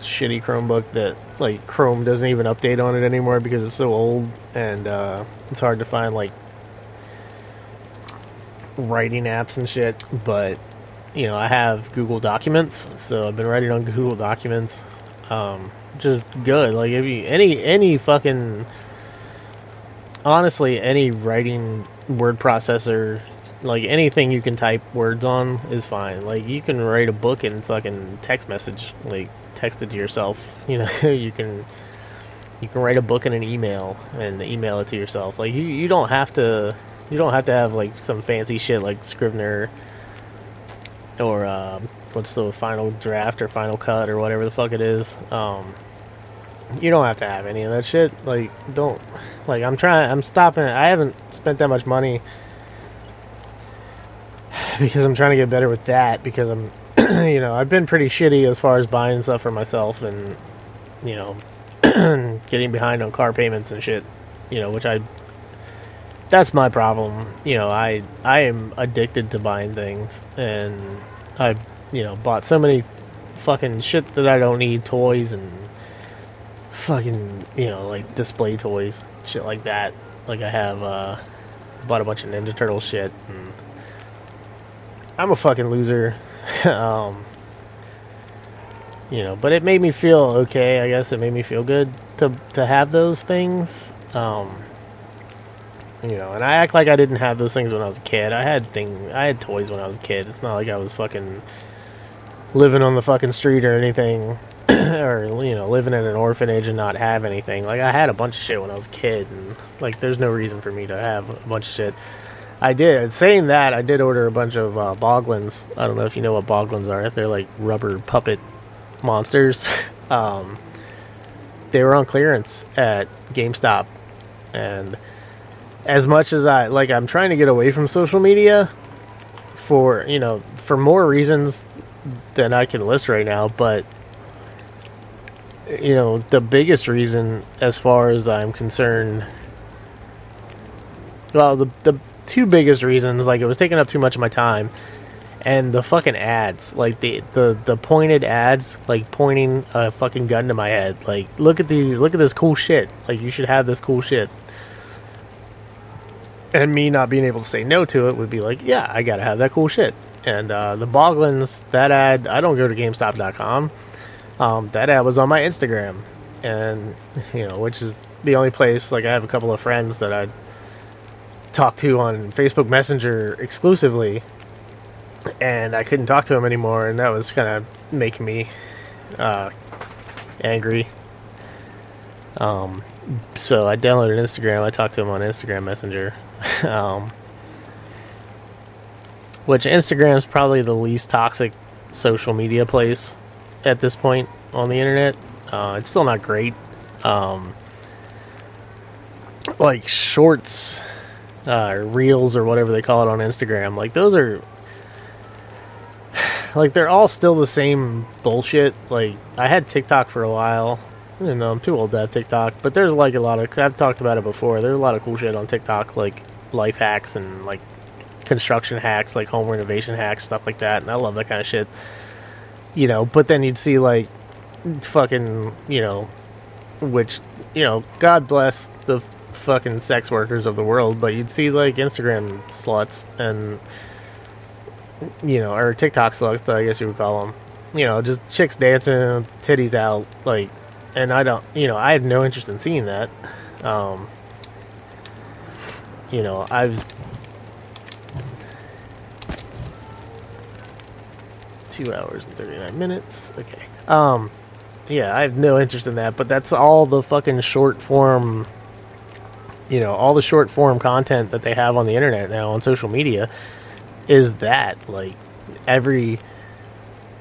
shitty Chromebook that like Chrome doesn't even update on it anymore because it's so old and uh it's hard to find like writing apps and shit, but you know, I have Google Documents, so I've been writing on Google Documents, um, is good. Like if you any any fucking honestly any writing word processor, like anything you can type words on is fine. Like you can write a book in fucking text message, like text it to yourself. (laughs) You know, you can you can write a book in an email and email it to yourself. Like you you don't have to you don't have to have like some fancy shit like Scrivener or um, what's the final draft or final cut or whatever the fuck it is. Um, you don't have to have any of that shit. Like, don't. Like, I'm trying. I'm stopping. I haven't spent that much money (sighs) because I'm trying to get better with that. Because I'm, (clears throat) you know, I've been pretty shitty as far as buying stuff for myself and, you know, (clears throat) getting behind on car payments and shit. You know, which I. That's my problem. You know, I I am addicted to buying things, and I, you know, bought so many fucking shit that I don't need, toys and fucking, you know, like display toys, shit like that. Like I have, uh, bought a bunch of Ninja Turtle shit, and I'm a fucking loser. (laughs) um, you know, but it made me feel okay. I guess it made me feel good to to have those things. Um, You know, and I act like I didn't have those things when I was a kid. I had thing, I had toys when I was a kid. It's not like I was fucking living on the fucking street or anything, (clears throat) or you know, living in an orphanage and not have anything. Like I had a bunch of shit when I was a kid, and like there's no reason for me to have a bunch of shit. I did. Saying that, I did order a bunch of uh, boglins. I don't know if you know what boglins are. If They're like rubber puppet monsters. (laughs) um, they were on clearance at GameStop, and as much as I like, I'm trying to get away from social media for you know for more reasons than I can list right now. But you know, the biggest reason, as far as I'm concerned, well, the the two biggest reasons, like it was taking up too much of my time, and the fucking ads, like the the the pointed ads, like pointing a fucking gun to my head, like look at the look at this cool shit, like you should have this cool shit. And me not being able to say no to it would be like, yeah, I gotta have that cool shit. And uh, the Boglins, that ad, I don't go to GameStop.com. Um, that ad was on my Instagram, and you know, which is the only place. Like, I have a couple of friends that I talk to on Facebook Messenger exclusively, and I couldn't talk to them anymore, and that was kind of making me uh, angry. Um, so I downloaded Instagram. I talked to them on Instagram Messenger. (laughs) um, which Instagram is probably the least toxic social media place at this point on the internet. Uh, it's still not great. Um, like shorts, uh, reels, or whatever they call it on Instagram, like those are (sighs) like they're all still the same bullshit. Like I had TikTok for a while. Know, I'm too old to have TikTok, but there's like a lot of I've talked about it before. There's a lot of cool shit on TikTok, like life hacks and like construction hacks, like home renovation hacks, stuff like that. And I love that kind of shit. You know, but then you'd see like fucking, you know, which, you know, God bless the fucking sex workers of the world, but you'd see like Instagram sluts and, you know, or TikTok sluts, I guess you would call them. You know, just chicks dancing, titties out, like, and I don't, you know, I had no interest in seeing that. Um, you know, I've two hours and 39 minutes. Okay. Um, yeah, I have no interest in that, but that's all the fucking short form, you know, all the short form content that they have on the internet now on social media is that. Like, every,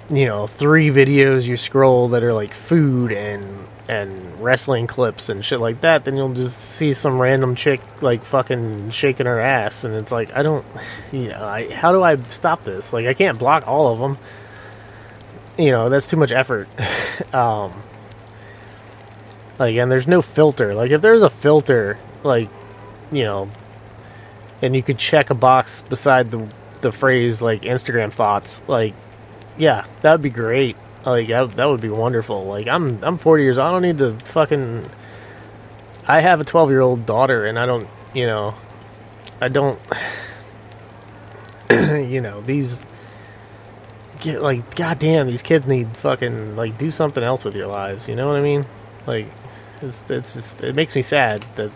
you know, three videos you scroll that are like food and and wrestling clips and shit like that, then you'll just see some random chick like fucking shaking her ass, and it's like I don't, you know, I how do I stop this? Like I can't block all of them. You know, that's too much effort. (laughs) um, like, and there's no filter. Like if there's a filter, like, you know, and you could check a box beside the the phrase like Instagram thoughts, like, yeah, that would be great like that, that would be wonderful. Like I'm I'm 40 years old. I don't need to fucking. I have a 12 year old daughter, and I don't. You know, I don't. (clears throat) you know these. Get like goddamn these kids need fucking like do something else with your lives. You know what I mean? Like it's it's just it makes me sad that.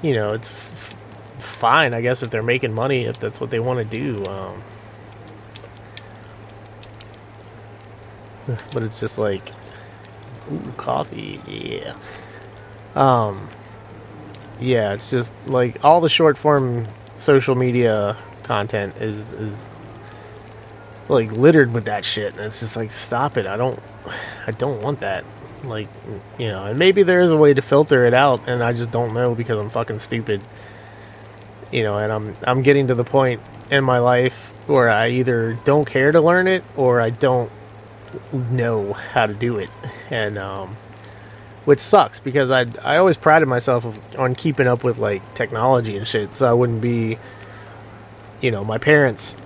You know it's f- fine I guess if they're making money if that's what they want to do. Um, (laughs) but it's just like ooh, coffee yeah. Um yeah it's just like all the short form social media content is is like littered with that shit and it's just like stop it i don't i don't want that. Like you know and maybe there is a way to filter it out and i just don't know because i'm fucking stupid. You know and i'm i'm getting to the point in my life where i either don't care to learn it or i don't know how to do it, and um, which sucks because I I always prided myself on keeping up with like technology and shit, so I wouldn't be, you know, my parents,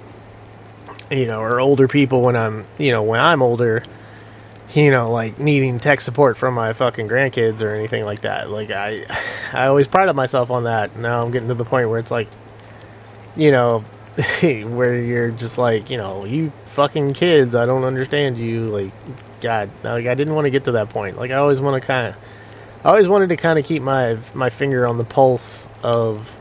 you know, or older people when I'm you know when I'm older, you know, like needing tech support from my fucking grandkids or anything like that. Like I, I always prided myself on that. Now I'm getting to the point where it's like, you know, (laughs) where you're just like, you know, you fucking kids, I don't understand you. Like, God, like I didn't want to get to that point. Like, I always want to kind of I always wanted to kind of keep my my finger on the pulse of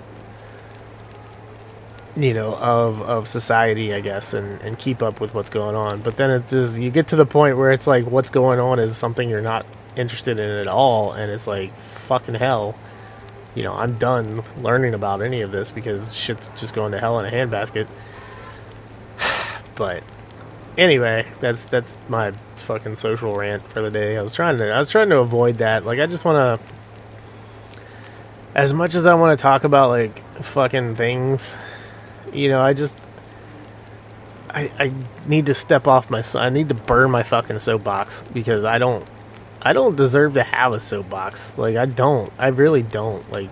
you know of of society, I guess, and and keep up with what's going on. But then it's just you get to the point where it's like what's going on is something you're not interested in at all, and it's like fucking hell. You know, I'm done learning about any of this because shit's just going to hell in a handbasket. (sighs) but anyway, that's that's my fucking social rant for the day. I was trying to I was trying to avoid that. Like I just want to as much as I want to talk about like fucking things, you know, I just I I need to step off my I need to burn my fucking soapbox because I don't I don't deserve to have a soapbox. Like I don't. I really don't. Like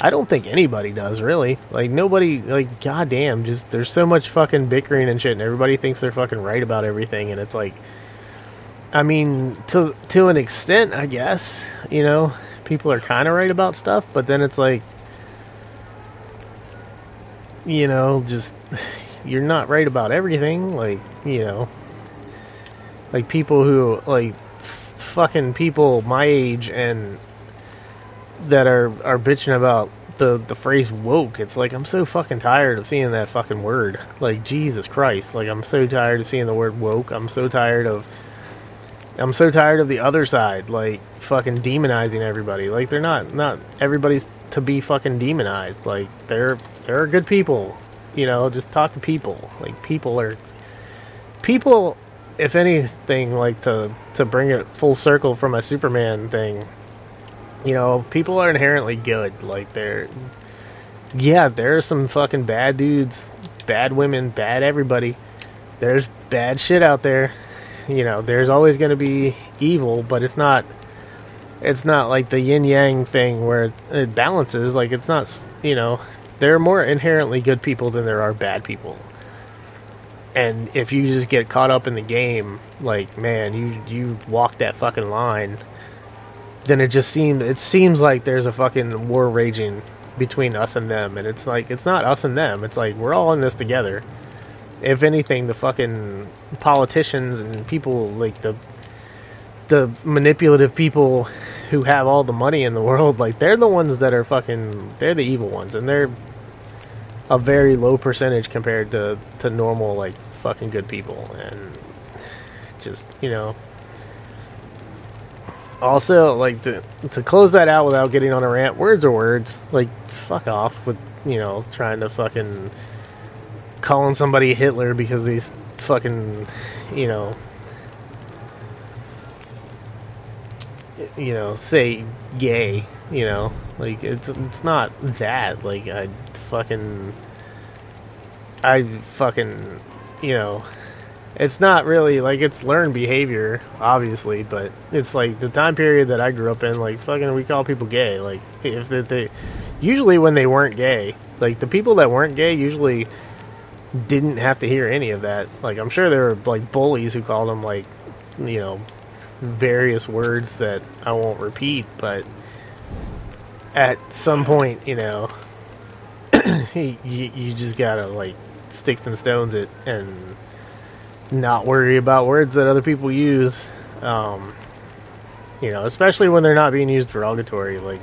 I don't think anybody does really. Like nobody like goddamn just there's so much fucking bickering and shit and everybody thinks they're fucking right about everything and it's like I mean to to an extent, I guess, you know, people are kind of right about stuff, but then it's like you know, just (sighs) you're not right about everything, like, you know, like people who like fucking people my age and that are are bitching about the the phrase woke. It's like I'm so fucking tired of seeing that fucking word. Like Jesus Christ. Like I'm so tired of seeing the word woke. I'm so tired of I'm so tired of the other side like fucking demonizing everybody. Like they're not not everybody's to be fucking demonized. Like they're they're good people. You know, just talk to people. Like people are people if anything like to to bring it full circle from my Superman thing you know, people are inherently good. Like they're yeah, there are some fucking bad dudes, bad women, bad everybody. There's bad shit out there. You know, there's always going to be evil, but it's not it's not like the yin yang thing where it balances like it's not, you know, there are more inherently good people than there are bad people. And if you just get caught up in the game, like man, you you walk that fucking line then it just seems it seems like there's a fucking war raging between us and them. And it's like it's not us and them. It's like we're all in this together. If anything the fucking politicians and people like the the manipulative people who have all the money in the world like they're the ones that are fucking they're the evil ones. And they're a very low percentage compared to to normal like fucking good people. And just you know. Also like to to close that out without getting on a rant words are words. Like fuck off with you know trying to fucking calling somebody hitler because he's fucking you know. You know say gay you know like it's it's not that like i fucking i fucking you know it's not really like it's learned behavior, obviously, but it's like the time period that I grew up in. Like fucking, we call people gay. Like if they, they usually when they weren't gay, like the people that weren't gay usually didn't have to hear any of that. Like I'm sure there were like bullies who called them like you know various words that I won't repeat, but at some point, you know, (clears throat) you, you just gotta like sticks and stones it and not worry about words that other people use. Um, you know, especially when they're not being used derogatory. Like,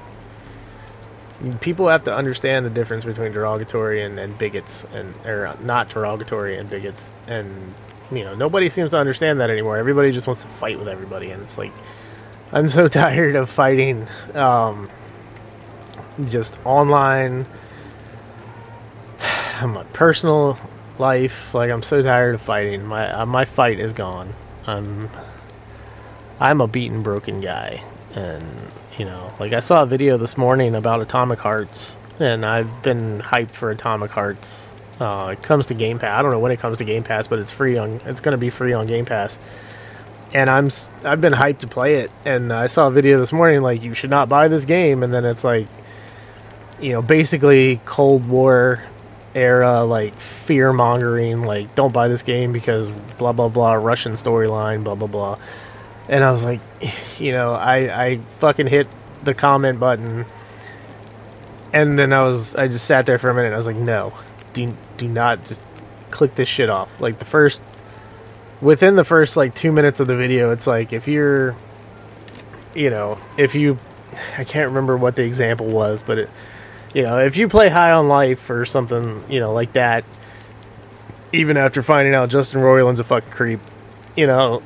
people have to understand the difference between derogatory and, and bigots, and or not derogatory and bigots. And you know, nobody seems to understand that anymore. Everybody just wants to fight with everybody, and it's like, I'm so (laughs) tired of fighting. Um, just online, (sighs) my personal life. Like I'm so tired of fighting. My uh, my fight is gone. I'm I'm a beaten, broken guy, and you know, like I saw a video this morning about Atomic Hearts, and I've been hyped for Atomic Hearts. Uh, it comes to Game Pass. I don't know when it comes to Game Pass, but it's free on. It's going to be free on Game Pass. And I'm I've been hyped to play it, and I saw a video this morning like you should not buy this game, and then it's like, you know, basically Cold War era like fear mongering like don't buy this game because blah blah blah Russian storyline blah blah blah. And I was like (sighs) you know I I fucking hit the comment button. And then I was I just sat there for a minute and I was like no do do not just click this shit off. Like the first within the first like 2 minutes of the video it's like if you're you know if you (sighs) I can't remember what the example was, but it, you know, if you play High on Life or something, you know, like that, even after finding out Justin Roiland's a fucking creep, you know,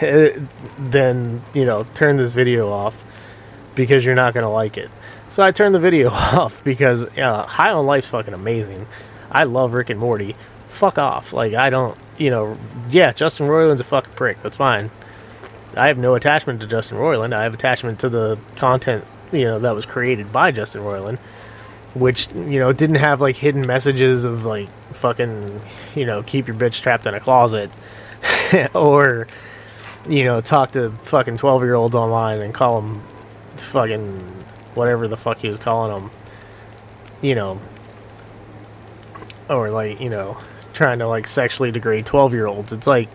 (laughs) then you know, turn this video off because you're not gonna like it. So I turned the video (laughs) off because uh, High on Life's fucking amazing. I love Rick and Morty. Fuck off. Like I don't, you know, yeah, Justin Roiland's a fucking prick. That's fine. I have no attachment to Justin Roiland. I have attachment to the content, you know, that was created by Justin Roiland, which you know didn't have like hidden messages of like fucking, you know, keep your bitch trapped in a closet, (laughs) or you know, talk to fucking twelve year olds online and call them fucking whatever the fuck he was calling them, you know, or like you know, trying to like sexually degrade twelve year olds. It's like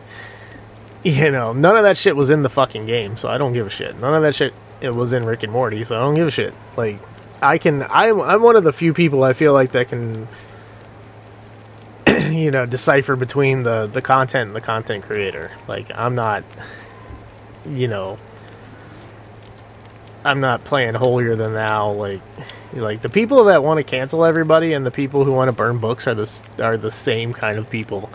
you know, none of that shit was in the fucking game, so I don't give a shit. None of that shit it was in Rick and Morty, so I don't give a shit. Like, I can, I'm, I'm one of the few people I feel like that can, (clears throat) you know, decipher between the the content and the content creator. Like, I'm not, you know, I'm not playing holier than thou. Like, like the people that want to cancel everybody and the people who want to burn books are the are the same kind of people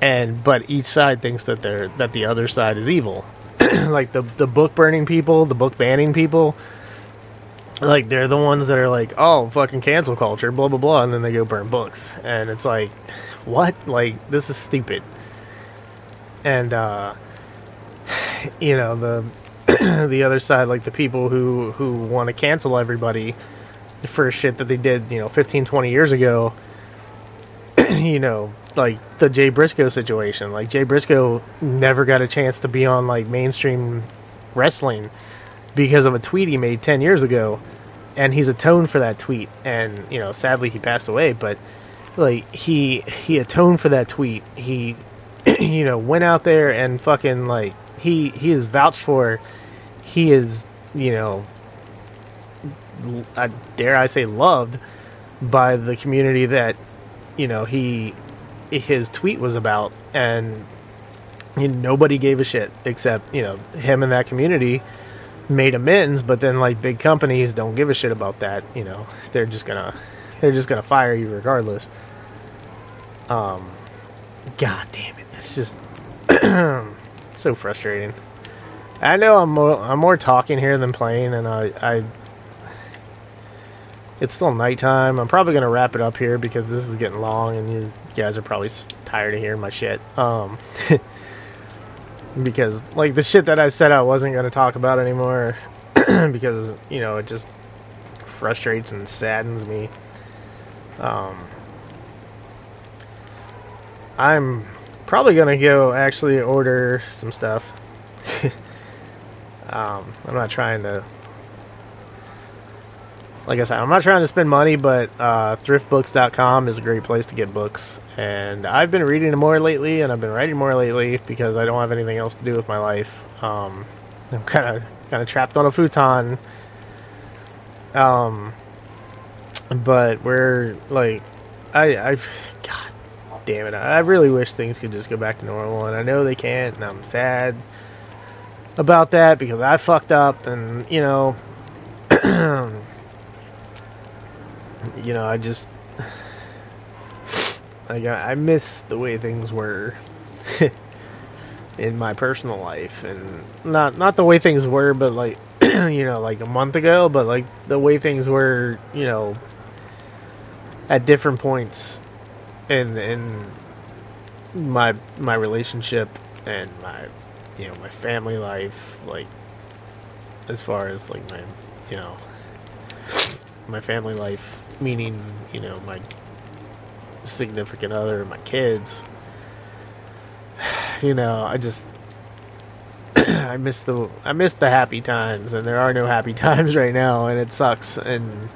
and but each side thinks that they're that the other side is evil (clears throat) like the the book burning people the book banning people like they're the ones that are like oh fucking cancel culture blah blah blah and then they go burn books. And it's like what? Like this is stupid. And uh (sighs) you know the (clears throat) the other side like the people who who want to cancel everybody for shit that they did you know 15 20 years ago (clears throat) you know, like the Jay Briscoe situation. Like Jay Briscoe never got a chance to be on like mainstream wrestling because of a tweet he made 10 years ago and he's atoned for that tweet. And you know sadly he passed away but like he he atoned for that tweet. He (clears throat) you know went out there and fucking like he he is vouched for he is you know I dare I say loved by the community that you know he his tweet was about. And you nobody gave a shit except you know him and that community made amends but then like big companies don't give a shit about that you know they're just gonna they're just gonna fire you regardless um god damn it it's just (clears throat) so frustrating i know i'm more i'm more talking here than playing and i i it's still nighttime. I'm probably gonna wrap it up here because this is getting long, and you guys are probably tired of hearing my shit. Um, (laughs) because like the shit that I said I wasn't gonna talk about anymore, (clears throat) because you know it just frustrates and saddens me. Um, I'm probably gonna go actually order some stuff. (laughs) um, I'm not trying to like I said, I'm not trying to spend money, but uh, thriftbooks.com is a great place to get books. And I've been reading more lately, and I've been writing more lately because I don't have anything else to do with my life. Um, I'm kind of kind of trapped on a futon. Um, but we're like, I I've God damn it, I really wish things could just go back to normal, and I know they can't, and I'm sad about that because I fucked up, and you know. (clears throat) you know, I just I got I miss the way things were (laughs) in my personal life. And not not the way things were but like (clears throat) you know like a month ago but like the way things were you know at different points in in my my relationship and my you know my family life like as far as like my you know my family life meaning you know my significant other and my kids. (sighs) You know i just (clears throat) i miss the i miss the happy times and there are no happy (laughs) times right now and it sucks and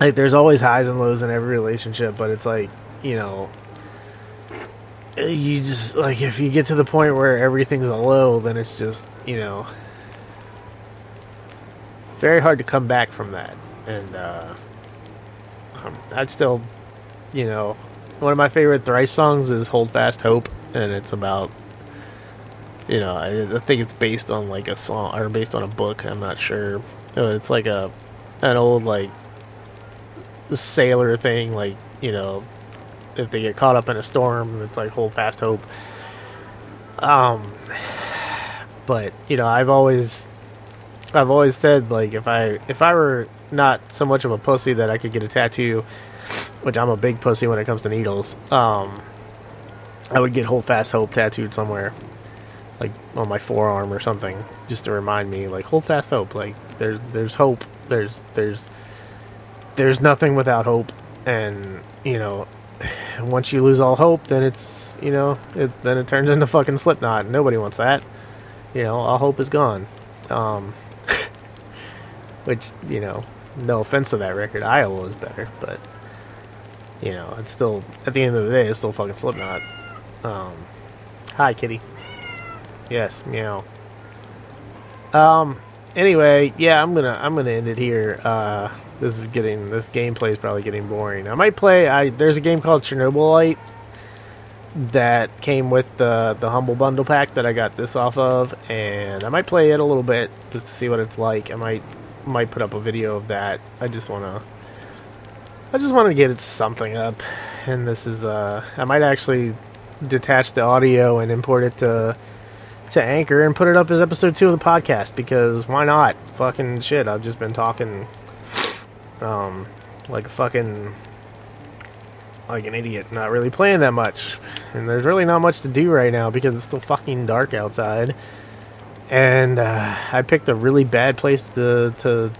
like there's always highs and lows in every relationship but it's like you know you just like if you get to the point where everything's a low then it's just you know very hard to come back from that and uh um, i'd still you know one of my favorite thrice songs is hold fast hope and it's about you know, I, I think it's based on like a song or based on a book. I'm not sure. It's like a an old like sailor thing, like you know, if they get caught up in a storm, it's like hold fast hope. Um, but you know, I've always, I've always said like if I if I were not so much of a pussy that I could get a tattoo, which I'm a big pussy when it comes to needles. Um, I would get hold fast hope tattooed somewhere, like on my forearm or something, just to remind me like hold fast hope. Like there's there's hope. There's there's there's nothing without hope, and you know (sighs) once you lose all hope, then it's you know it, then it turns into fucking Slipknot. Nobody wants that. You know, all hope is gone. Um, (laughs) which you know, no offense to that record, Iowa is better, but you know, it's still at the end of the day, it's still fucking Slipknot. Um, hi, kitty. Yes, meow. Um. Anyway, yeah, I'm gonna I'm gonna end it here. Uh, this is getting this gameplay is probably getting boring. I might play. I there's a game called Chernobylite that came with the the humble bundle pack that I got this off of, and I might play it a little bit just to see what it's like. I might might put up a video of that. I just wanna I just want to get something up, and this is uh I might actually detach the audio and import it to to Anchor and put it up as episode two of the podcast because why not? Fucking shit, I've just been talking um like a fucking like an idiot, not really playing that much. And there's really not much to do right now because it's still fucking dark outside. And uh, I picked a really bad place to to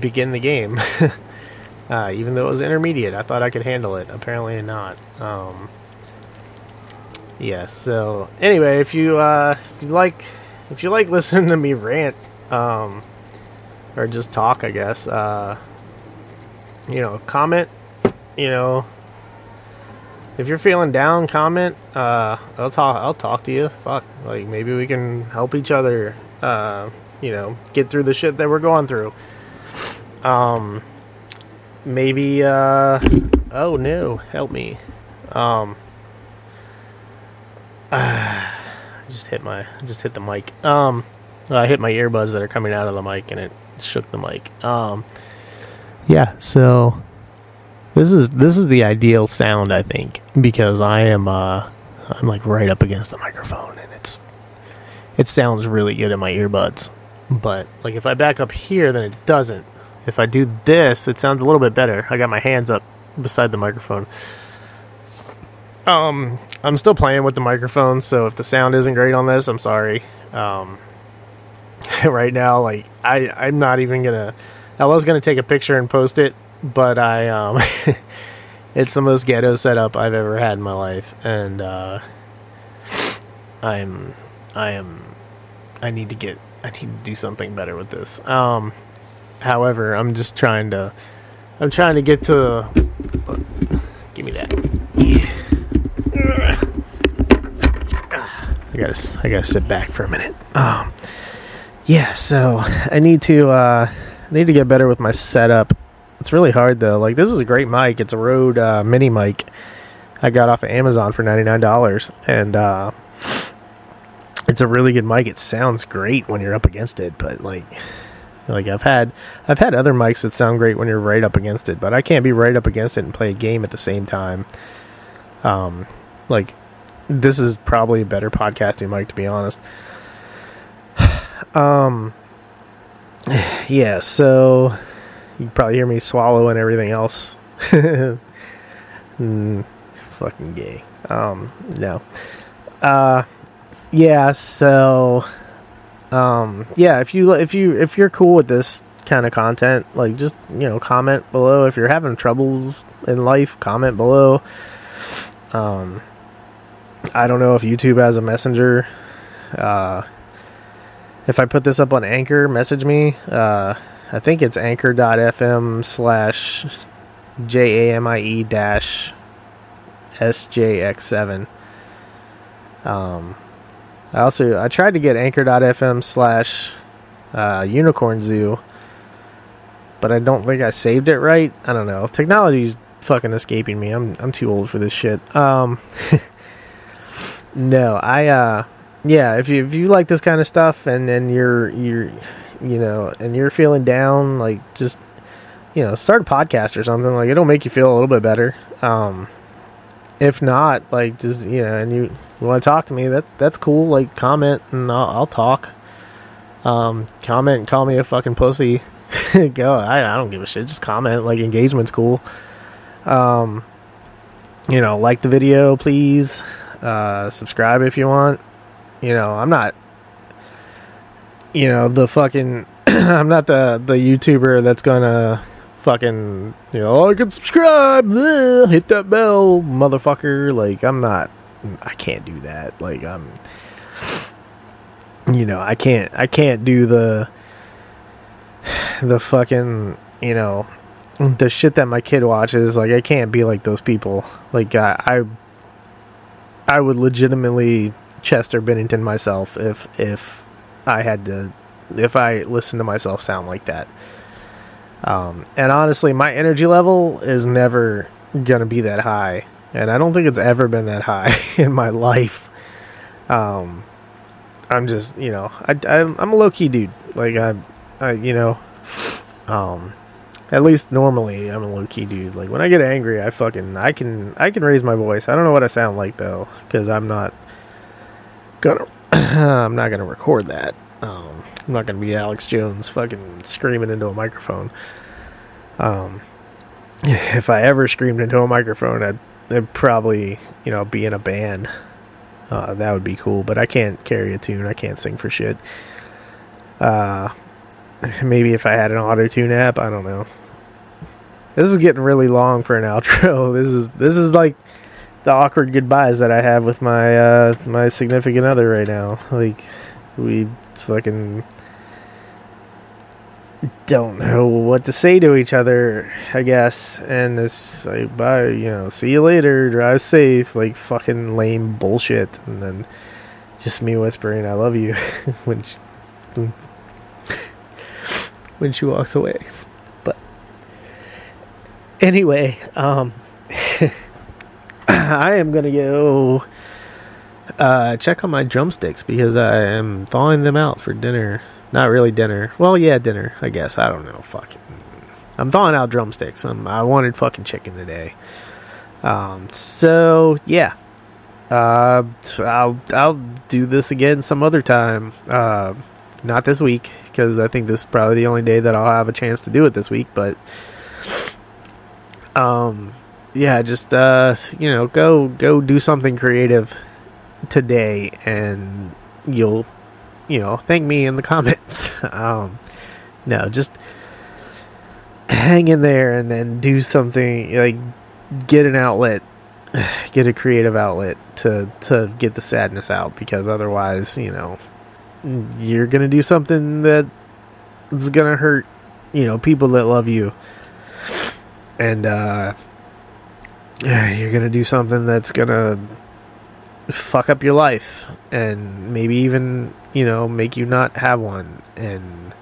begin the game. (laughs) uh, even though it was intermediate, I thought I could handle it. Apparently not. Um, yeah. So anyway, if you uh, if you like if you like (laughs) listening to me rant, um, or just talk, I guess. Uh, you know, comment. You know, if you're feeling down, comment. Uh, I'll talk. I'll talk to you. Fuck. Like maybe we can help each other. Uh, you know, get through the shit that we're going through. Um, maybe. Uh, oh no, help me. Um, I (sighs) just hit my. Just hit the mic. Um, I hit my earbuds that are coming out of the mic, and it shook the mic. Um, yeah. So this is this is the ideal sound, I think, because I am uh I'm like right up against the microphone it sounds really good in my earbuds. But like if I back up here then it doesn't. If I do this, it sounds a little bit better. I got my hands up beside the microphone. Um I'm still playing with the microphone, so if the sound isn't great on this, I'm sorry. Um (laughs) right now like I I'm not even to I was to take a picture and post it but I um (laughs) it's the most ghetto setup I've ever had in my life and uh I'm I am I need to get I need to do something better with this. Um however, I'm just trying to I'm trying to get to give me that. Yeah. I got to I got to sit back for a minute. Um yeah, so I need to uh I need to get better with my setup it's really hard though. Like this is a great mic. It's a Rode uh, mini mic. I got off of Amazon for ninety nine dollars, and uh, it's a really good mic. It sounds great when you're up against it, but like, like I've had I've had other mics that sound great when you're right up against it, but I can't be right up against it and play a game at the same time. Um, like this is probably a better podcasting mic to be honest. (sighs) um, (sighs) yeah. So you probably hear me swallow and everything else. (laughs) mm, fucking gay. Um, no. Uh, yeah. So, um, yeah. If you if you if you're cool with this kind of content, like just you know comment below. If you're having troubles in life, comment below. Um, I don't know if YouTube has a messenger. Uh, if I put this up on Anchor, message me. Uh, I think it's anchor.fm slash J A M I E dash SJX7. Um, I also I tried to get anchor.fm slash uh, unicorn zoo, but I don't think I saved it right. I don't know. Technology's fucking escaping me. I'm I'm too old for this shit. Um, (laughs) no, I uh yeah, if you if you like this kind of stuff and and you're you're you know and you're feeling down, like just you know start a podcast or something. Like it'll make you feel a little bit better. Um, if not, like just you know, and you, you want to talk to me, that that's cool. Like comment and I'll, I'll talk. Um, comment and call me a fucking pussy. (laughs) Go, I, I don't give a shit. Just comment. Like engagement's cool. Um, you know, like the video, please. Uh, subscribe if you want. You know, I'm not. You know the fucking. (clears throat) I'm not the the YouTuber that's gonna fucking you know oh, I can subscribe hit that bell motherfucker like I'm not I can't do that. Like I'm you know I can't I can't do the the fucking you know the shit that my kid watches. Like I can't be like those people. Like I I, I would legitimately Chester Bennington myself if if I had to if I listened to myself sound like that. Um, and honestly, my energy level is never gonna be that high, and I don't think it's ever been that high (laughs) in my life. Um, I'm just, you know, I, I'm, I'm a low key dude. Like I, I, you know, um, at least normally I'm a low key dude. Like when I get angry, I fucking, I can, I can raise my voice. I don't know what I sound like though, because I'm not gonna, (clears throat) I'm not gonna record that. Um, I'm not gonna be Alex Jones fucking screaming into a microphone. Um, (laughs) if I ever screamed into a microphone, I'd, I'd probably, you know, be in a band. Uh, that would be cool, but I can't carry a tune. I can't sing for shit. Uh, (laughs) maybe if I had an auto tune app, I don't know. This is getting really long for an (laughs) outro. This is this is like the awkward goodbyes that I have with my uh, my significant other right now. Like we fucking don't know what to say to each other, I guess. And it's like, bye, you know, see you later, drive safe, like fucking lame bullshit. And then just me whispering, I love you (laughs) when she, when she walks away. But anyway, um, (laughs) I am gonna go uh, check on my drumsticks because I am thawing them out for dinner. Not really dinner. Well, yeah, dinner. I guess I don't know. Fuck. I'm thawing out drumsticks. Um, I wanted fucking chicken today. Um, so yeah. Uh, I'll I'll do this again some other time. Uh, not this week because I think this is probably the only day that I'll have a chance to do it this week. But um, yeah, just uh, you know, go go do something creative today and you'll you know thank me in the (laughs) comments. Um no just hang in there and then do something like get an outlet (sighs) get a creative outlet to to get the sadness out because otherwise you know you're gonna do something that is gonna hurt you know people that love you. And uh (sighs) you're gonna do something that's gonna fuck up your life and maybe even you know make you not have one. And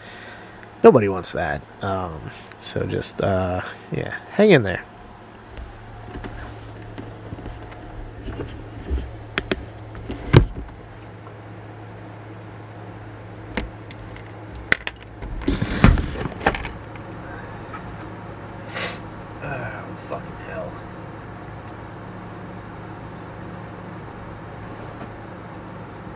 nobody wants that. Um, so just uh, yeah hang in there